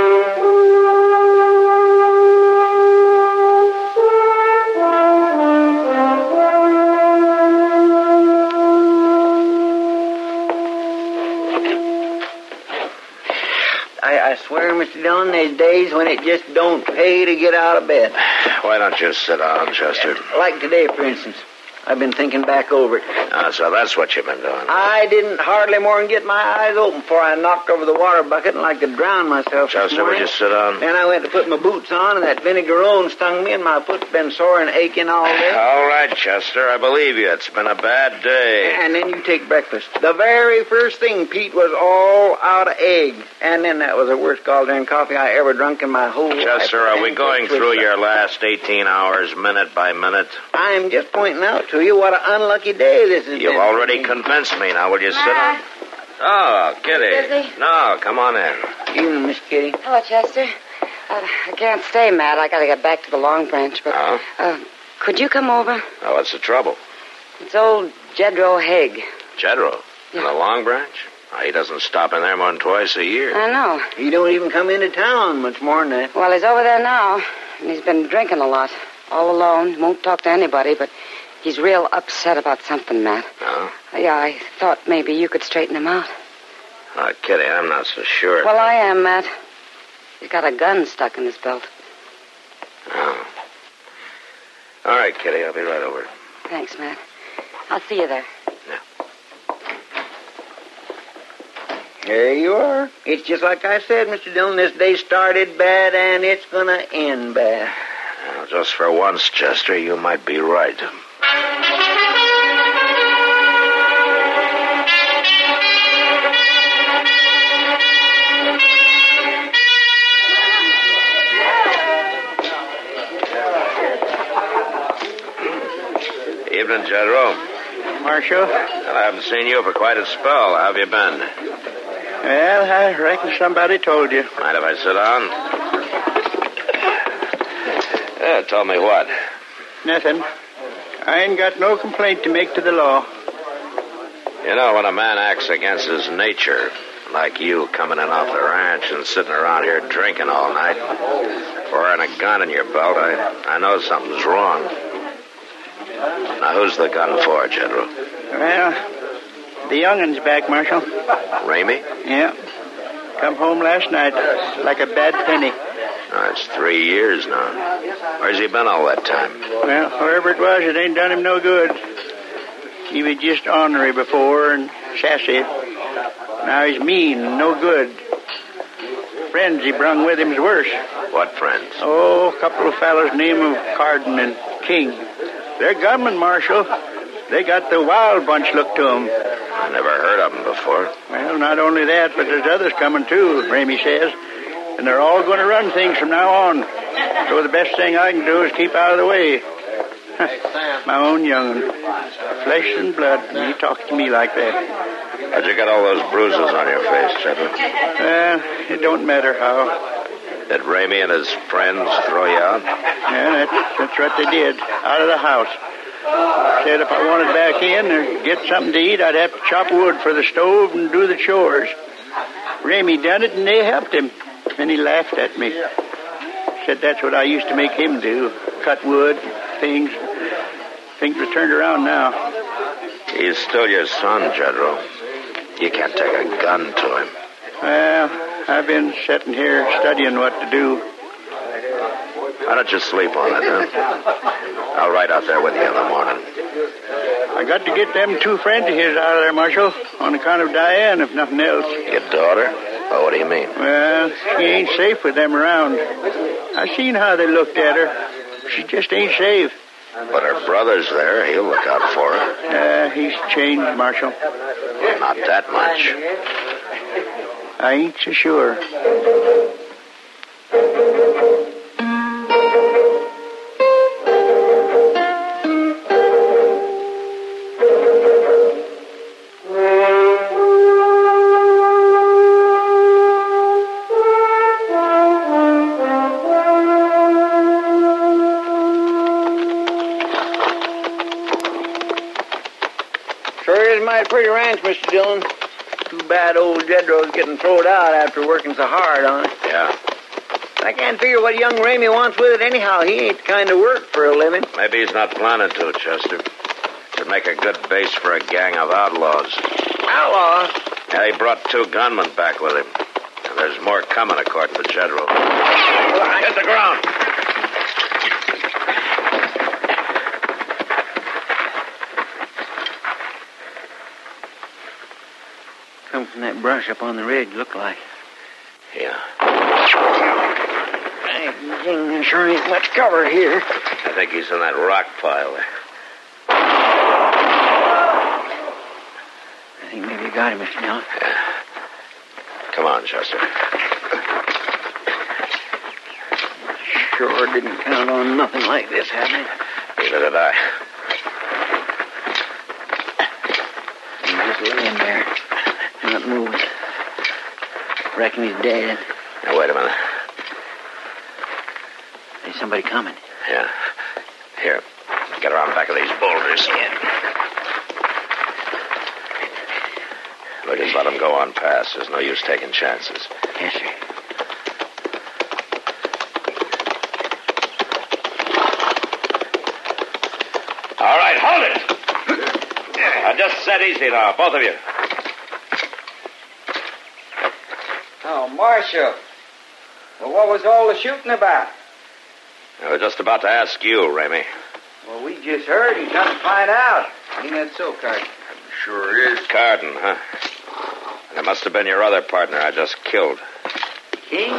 I swear, Mr. Dillon, there's days when it just don't pay to get out of bed. Why don't you sit down, Chester? Like today, for instance. I've been thinking back over it. Ah, so that's what you've been doing. I didn't hardly more than get my eyes open before I knocked over the water bucket and like to drown myself. Chester, would you sit down? Then I went to put my boots on, and that vinegarone stung me, and my foot's been sore and aching all day. All right, Chester, I believe you. It's been a bad day. And then you take breakfast. The very first thing, Pete, was all out of egg. And then that was the worst goddamn coffee I ever drunk in my whole life. Chester, are we going through your last 18 hours, minute by minute? I'm just pointing out to you what an unlucky day this has You've been. already convinced me. Now, will you sit down? Oh, Kitty. Busy? No, come on in. Evening, Miss Kitty. Hello, Chester. Uh, I can't stay, Matt. I gotta get back to the Long Branch, but Oh? uh, could you come over? Oh, what's the trouble? It's old Jedro Haig. Jedro? In the Long Branch? Oh, he doesn't stop in there more than twice a year. I know. He don't even come into town much more than that. Well, he's over there now, and he's been drinking a lot, all alone. Won't talk to anybody, but he's real upset about something, Matt. Oh? Yeah, I thought maybe you could straighten him out. Uh, oh, Kitty, I'm not so sure. Well, I am, Matt. He's got a gun stuck in his belt. Oh. All right, Kitty, I'll be right over. Thanks, Matt. I'll see you there. Yeah. There you are. It's just like I said, Mr. Dillon. This day started bad, and it's gonna end bad. Now, just for once, Chester, you might be right. Evening, General. Marshal? Well, I haven't seen you for quite a spell. How have you been? Well, I reckon somebody told you. Mind if I sit down? Yeah, uh, tell me what. Nothing. I ain't got no complaint to make to the law. You know, when a man acts against his nature, like you coming in off the ranch and sitting around here drinking all night, wearing a gun in your belt, I, I know something's wrong. Now, who's the gun for, General? Well, the youngin's back, Marshal. Ramey? Yeah. Come home last night like a bad penny. It's three years now. Where's he been all that time? Well, wherever it was, it ain't done him no good. He was just ornery before and sassy. Now he's mean and no good. Friends he brung with him's worse. What friends? Oh, a couple of fellows named of Carden and King. They're gunmen, Marshal. They got the wild bunch look to 'em. I never heard of him before. Well, not only that, but there's others coming too, Ramey says. And they're all going to run things from now on. So the best thing I can do is keep out of the way. My own young Flesh and blood, and he talks to me like that. How'd you get all those bruises on your face, General? Well, it don't matter how. Did Ramey and his friends throw you out? Yeah, that's, that's what they did. Out of the house. Said if I wanted back in or get something to eat, I'd have to chop wood for the stove and do the chores. Ramey done it and they helped him. Then he laughed at me. Said that's what I used to make him do. Cut wood, things. Things are turned around now. He's still your son, General. You can't take a gun to him. Well, I've been sitting here studying what to do. Why don't you sleep on it, huh? I'll ride out there with you in the morning. I got to get them two friends of his out of there, Marshal, on account of Diane, if nothing else. Your daughter? Oh, what do you mean? Well, she ain't safe with them around. I seen how they looked at her. She just ain't safe. But her brother's there. He'll look out for her. Uh, he's changed, Marshal. Not that much. I ain't so. Sure Mr. Dillon. Too bad old Jedro's getting thrown out after working so hard on it. Yeah. I can't figure what young Ramey wants with it anyhow. He ain't the kind of work for a living. Maybe he's not planning to, Chester. Could make a good base for a gang of outlaws. Outlaws? Yeah, he brought two gunmen back with him. And there's more coming, according to Jedro. Hit the ground. Come from that brush up on the ridge, look like. Yeah. Hey, there sure ain't much cover here. I think he's in that rock pile there. I think maybe you got him, Mr. Dillon. Come on, Chester. Sure didn't count on nothing like this happening. Neither did I. He's just laying there, not moving. Reckon he's dead. Now, wait a minute. There's somebody coming. Yeah. Here. Get around back of these boulders. We'll just let them go on past. There's no use taking chances. Yes, sir. All right, hold it. Now, just sit easy now, both of you. Oh, Marshal. Well, what was all the shooting about? I was just about to ask you, Ramey. Well, we just heard and come to find out. Ain't that so, Carden? Sure is. Carden, huh? And it must have been your other partner I just killed. King?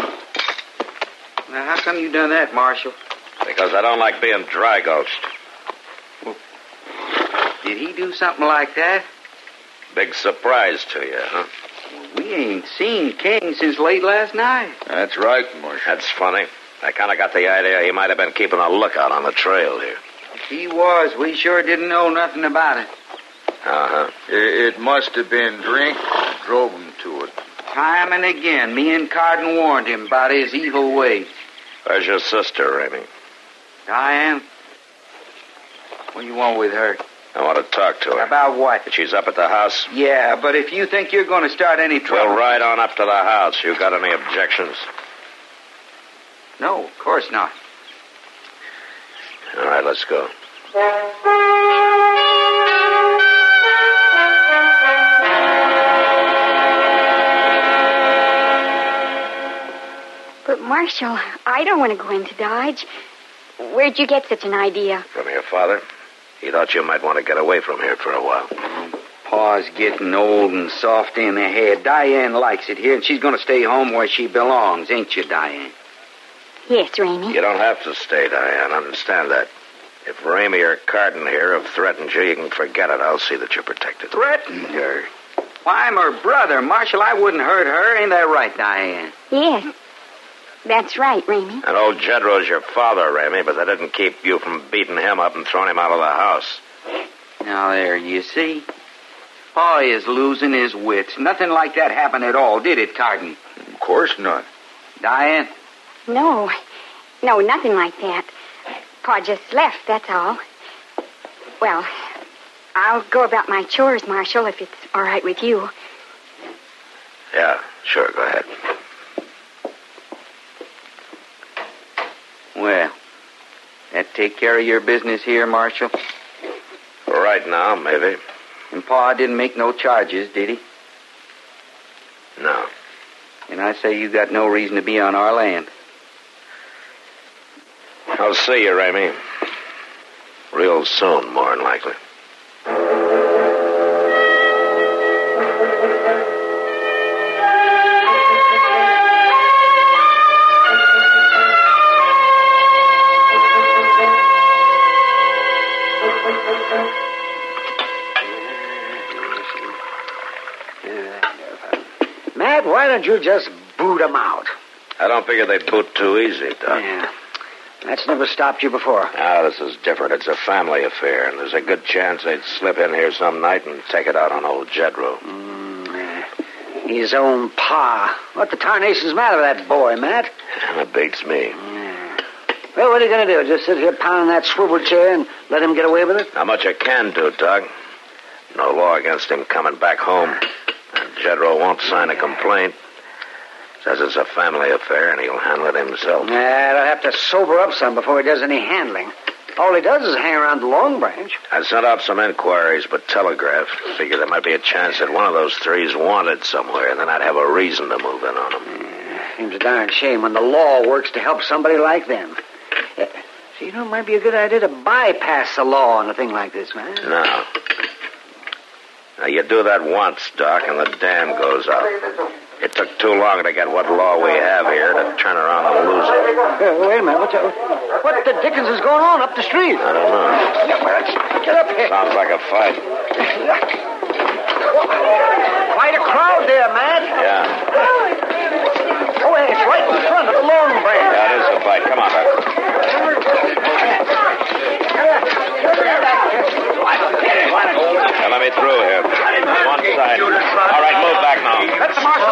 Now, how come you done that, Marshal? Because I don't like being dry gulched. Did he do something like that? Big surprise to you, huh? We ain't seen King since late last night. That's right, Marshal. That's funny. I kind of got the idea he might have been keeping a lookout on the trail here. If he was, we sure didn't know nothing about it. Uh huh. It, must have been drink that drove him to it. Time and again, me and Carden warned him about his evil ways. Where's your sister, Ramey? Diane? What do you want with her? I want to talk to her. About what? That She's up at the house. Yeah, but if you think you're going to start any trouble. We'll ride on up to the house. You got any objections? No, of course not. All right, let's go. But, Marshal, I don't want to go into Dodge. Where'd you get such an idea? From your father? He thought you might want to get away from here for a while. Pa's getting old and soft in the head. Diane likes it here, and she's going to stay home where she belongs, ain't you, Diane? Yes, Ramey. You don't have to stay, Diane. Understand that. If Ramey or Carden here have threatened you, you can forget it. I'll see that you're protected. Threatened her? Why, I'm her brother. Marshal, I wouldn't hurt her. Ain't that right, Diane? Yes. That's right, Ramey. And old Jedro's your father, Ramey, but that didn't keep you from beating him up and throwing him out of the house. Now, there, you see? Pa is losing his wits. Nothing like that happened at all, did it, Carden? Of course not. Diane? No. No, nothing like that. Pa just left, that's all. Well, I'll go about my chores, Marshal, if it's all right with you. Yeah, sure, go ahead. Well, that take care of your business here, Marshal? For right now, maybe. And Pa didn't make no charges, did he? No. And I say you got no reason to be on our land. I'll see you, Ramey. Real soon, more than likely. Why don't you just boot boot 'em out? I don't figure they'd boot too easy, Doc. Yeah. That's never stopped you before. Ah, this is different. It's a family affair, and there's a good chance they'd slip in here some night and take it out on old Jedro. His own pa. What the tarnation's matter with that boy, Matt? It beats me. Well, what are you going to do? Just sit here pounding that swivel chair and let him get away with it? Not much I can do, Doc. No law against him coming back home. Jedro won't sign a complaint. Says it's a family affair and he'll handle it himself. Yeah, I'll have to sober up some before he does any handling. All he does is hang around the Long Branch. I sent out some inquiries, but telegraphed. Figured there might be a chance that one of those three's wanted somewhere, and then I'd have a reason to move in on him. Hmm, seems a darn shame when the law works to help somebody like them. Yeah. So, you know, it might be a good idea to bypass the law on a thing like this, man. No. Now, you do that once, Doc, and the dam goes up. It took too long to get what law we have here to turn around and lose it. Uh, wait a minute. What the, what the dickens is going on up the street? I don't know. Yeah, well, let's get up here. Sounds like a fight. Quite a crowd there, Matt. Yeah. Oh, hey, it's right in front of the Long Branch. Yeah, it is a fight. Come on, Doc. Now, let me through here. One side. All right, move back now. That's the marshal.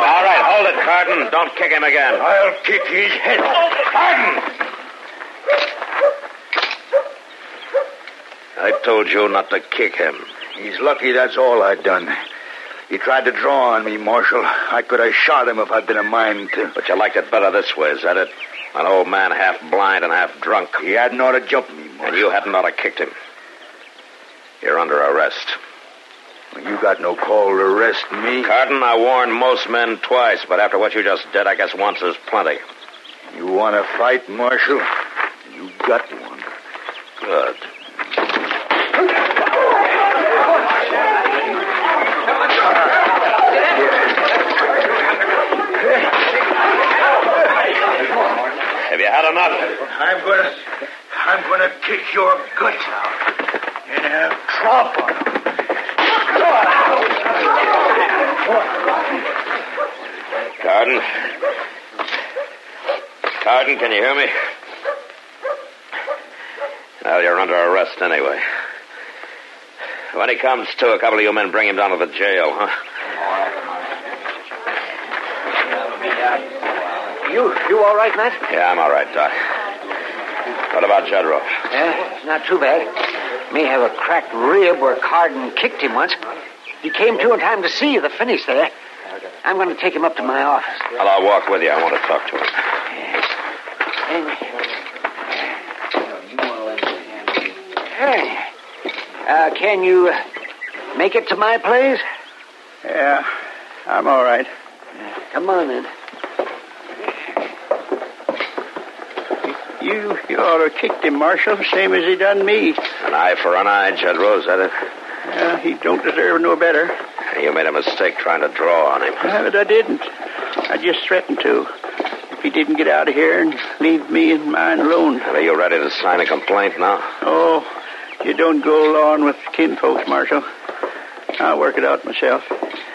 All right, hold it, Carden. Don't kick him again. I'll kick his head. Carden! I told you not to kick him. He's lucky that's all I've done. He tried to draw on me, Marshal. I could have shot him if I'd been a mind to. But you liked it better this way, is that it? An old man half blind and half drunk. He hadn't ought to jump me, And you hadn't ought to kicked him. You're under arrest. You got no call to arrest me. Carden, I warned most men twice, but after what you just did, I guess once is plenty. You want to fight, Marshal? You got one. Good. Have you had enough? I'm gonna, I'm gonna kick your guts out and have drop on. Carden? Carden, can you hear me? Well, you're under arrest anyway. When he comes to, a couple of you men bring him down to the jail, huh? You, you all right, Matt? Yeah, I'm all right, Doc. What about Jedro? Yeah, not too bad. May have a cracked rib where Carden kicked him once. He came to in time to see the finish there. I'm going to take him up to my office. Well, I'll walk with you. I want to talk to him. Hey, uh, can you uh, make it to my place? Yeah, I'm all right. Come on, then. You, you ought to kicked him, Marshal, same as he done me. An eye for an eye, Jedro, is that it? Yeah, he don't deserve no better. You made a mistake trying to draw on him. Yeah, but I didn't. I just threatened to. If he didn't get out of here and leave me and mine alone. Are you ready to sign a complaint now? Oh, you don't go along with kinfolks, Marshal. I'll work it out myself.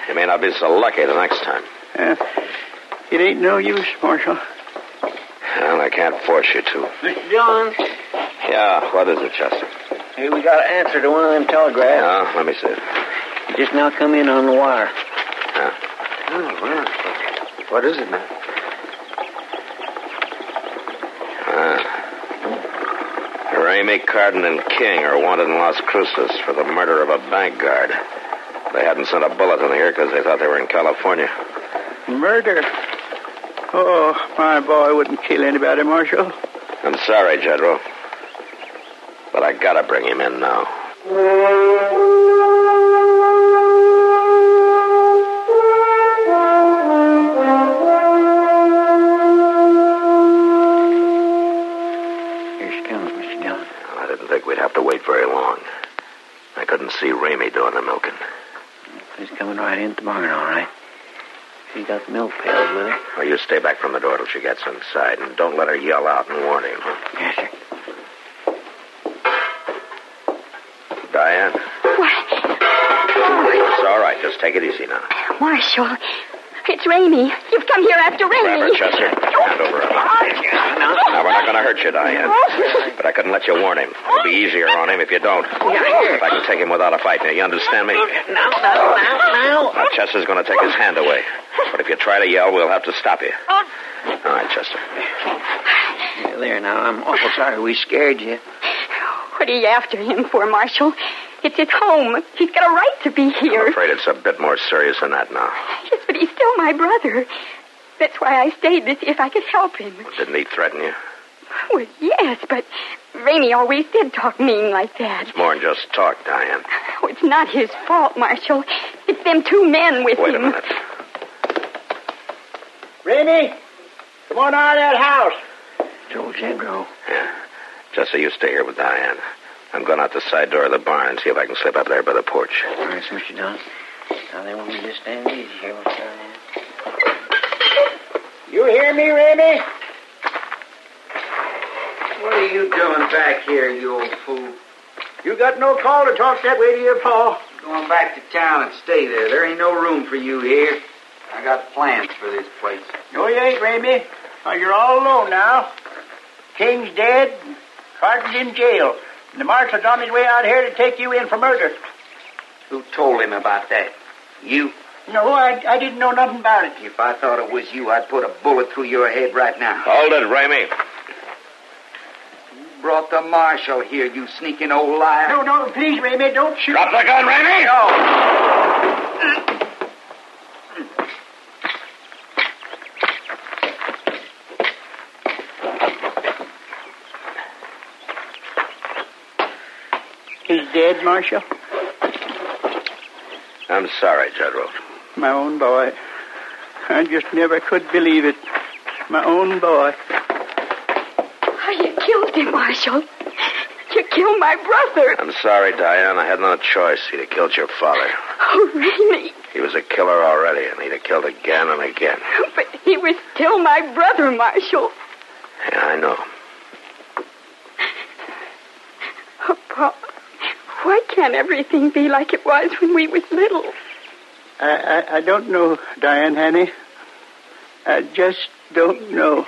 You may not be so lucky the next time. Yeah. It ain't no use, Marshal. Can't force you to. Mr. John, Yeah, what is it, Chester? hey, we got an answer to one of them telegraphs. Yeah, let me see it. Just now come in on the wire. Yeah. Oh, well. What is it, man? Ah. Ramey, Carden, and King are wanted in Las Cruces for the murder of a bank guard. They hadn't sent a bulletin here because they thought they were in California. Murder? Oh, my boy wouldn't kill anybody, Marshal. I'm sorry, General. But I gotta bring him in now. Here she comes, Mr. John. I didn't think we'd have to wait very long. I couldn't see Ramey doing the milking. He's coming right in at the barn, all right. She's got the milk pails with her. Well, you stay back from the door till she gets inside, and don't let her yell out and warn him, huh? Yes, sir. Diane, it's all right. Just take it easy now. Marshal, it's Ramey. You've come here after Grab her, Chester. Hand over her. Now, we're not going to hurt you, Diane. But I couldn't let you warn him. It'll be easier on him if you don't. If I can take him without a fight. Now, you understand me? Now, now, now, now. Now, Chester's going to take his hand away. But if you try to yell, we'll have to stop you. Oh. All right, Chester. Yeah, there, now. I'm awful sorry we scared you. What are you after him for, Marshal? It's his home. He's got a right to be here. I'm afraid it's a bit more serious than that now. Yes, but he's still my brother. That's why I stayed to see if I could help him. Didn't he threaten you? Well, yes, but Ramey always did talk mean like that. It's More than just talk, Diane. Oh, it's not his fault, Marshal. It's them two men with Wait a him. minute. Ramey, come on out of that house. Joe Zengro. Yeah. Jesse, you stay here with Diane. I'm going out the side door of the barn and see if I can slip up there by the porch. All right, Mr. Don. Now, they want me to stand easy here. What's down You hear me, Ramey? What are you doing back here, you old fool? You got no call to talk that way to your pa. Going back to town and stay there. There ain't no room for you here. I got plans for this place. No, you ain't, Ramey. Now, you're all alone now. King's dead. Carden's in jail. And the marshal's on his way out here to take you in for murder. Who told him about that? You? No, I, I didn't know nothing about it. If I thought it was you, I'd put a bullet through your head right now. Hold it, Ramey. You brought the marshal here, you sneaking old liar. No, no, please, Ramey, don't shoot. Drop the gun, Ramey! No. He's dead, Marshal. I'm sorry, General. My own boy. I just never could believe it. My own boy. Oh, you killed him, Marshal. You killed my brother. I'm sorry, Diane. I had no choice. He'd have killed your father. Oh, really? He was a killer already, and he'd have killed again and again. But he was still my brother, Marshal. Yeah, I know. Oh, Pa, why can't everything be like it was when we was little? I, I, I don't know, Diane Hanny. I just don't know.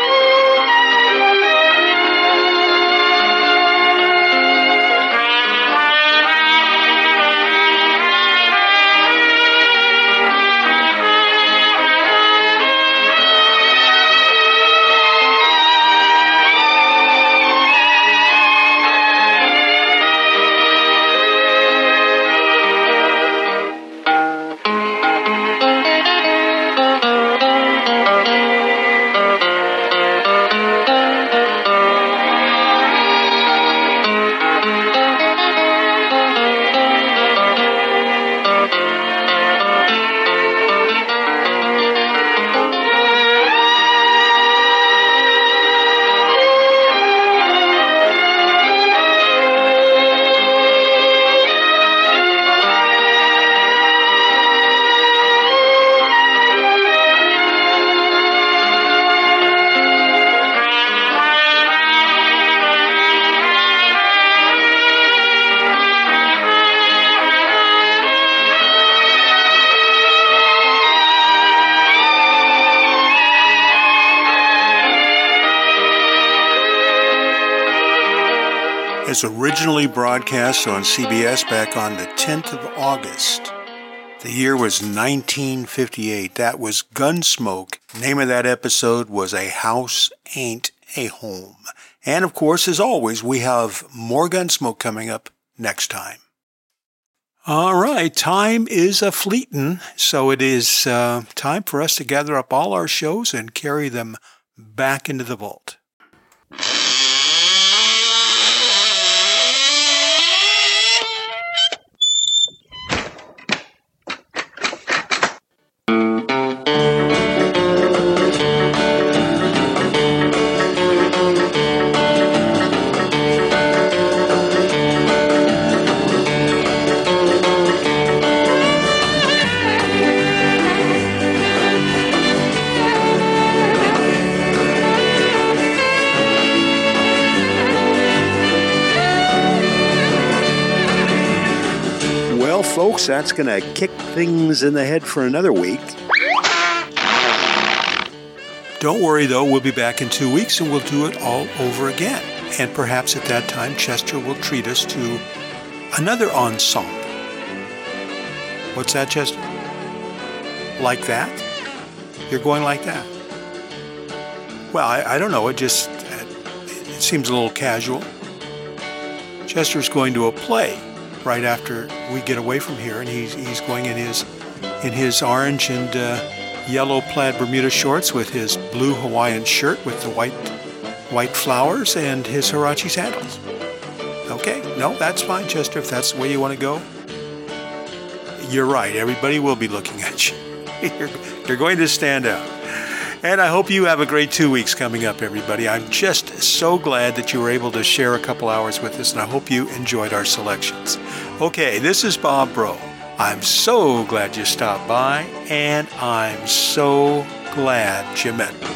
Originally broadcast on CBS back on the 10th of August. The year was 1958. That was Gunsmoke. Name of that episode was A House Ain't a Home. And of course, as always, we have more Gunsmoke coming up next time. All right, time is a fleetin', so it is uh, time for us to gather up all our shows and carry them back into the vault. Folks, that's going to kick things in the head for another week. Don't worry, though, we'll be back in two weeks and we'll do it all over again. And perhaps at that time, Chester will treat us to another ensemble. What's that, Chester? Like that? You're going like that? Well, I, I don't know. It just it seems a little casual. Chester's going to a play right after we get away from here, and he's he's going in his in his orange and uh, yellow plaid Bermuda shorts with his blue Hawaiian shirt with the white white flowers and his huarache sandals. Okay, no, that's fine, Chester. If that's the way you want to go, you're right. Everybody will be looking at you. you're, you're going to stand out. And I hope you have a great two weeks coming up, everybody. I'm just so glad that you were able to share a couple hours with us, and I hope you enjoyed our selections. Okay, this is Bob Bro. I'm so glad you stopped by, and I'm so glad you met me.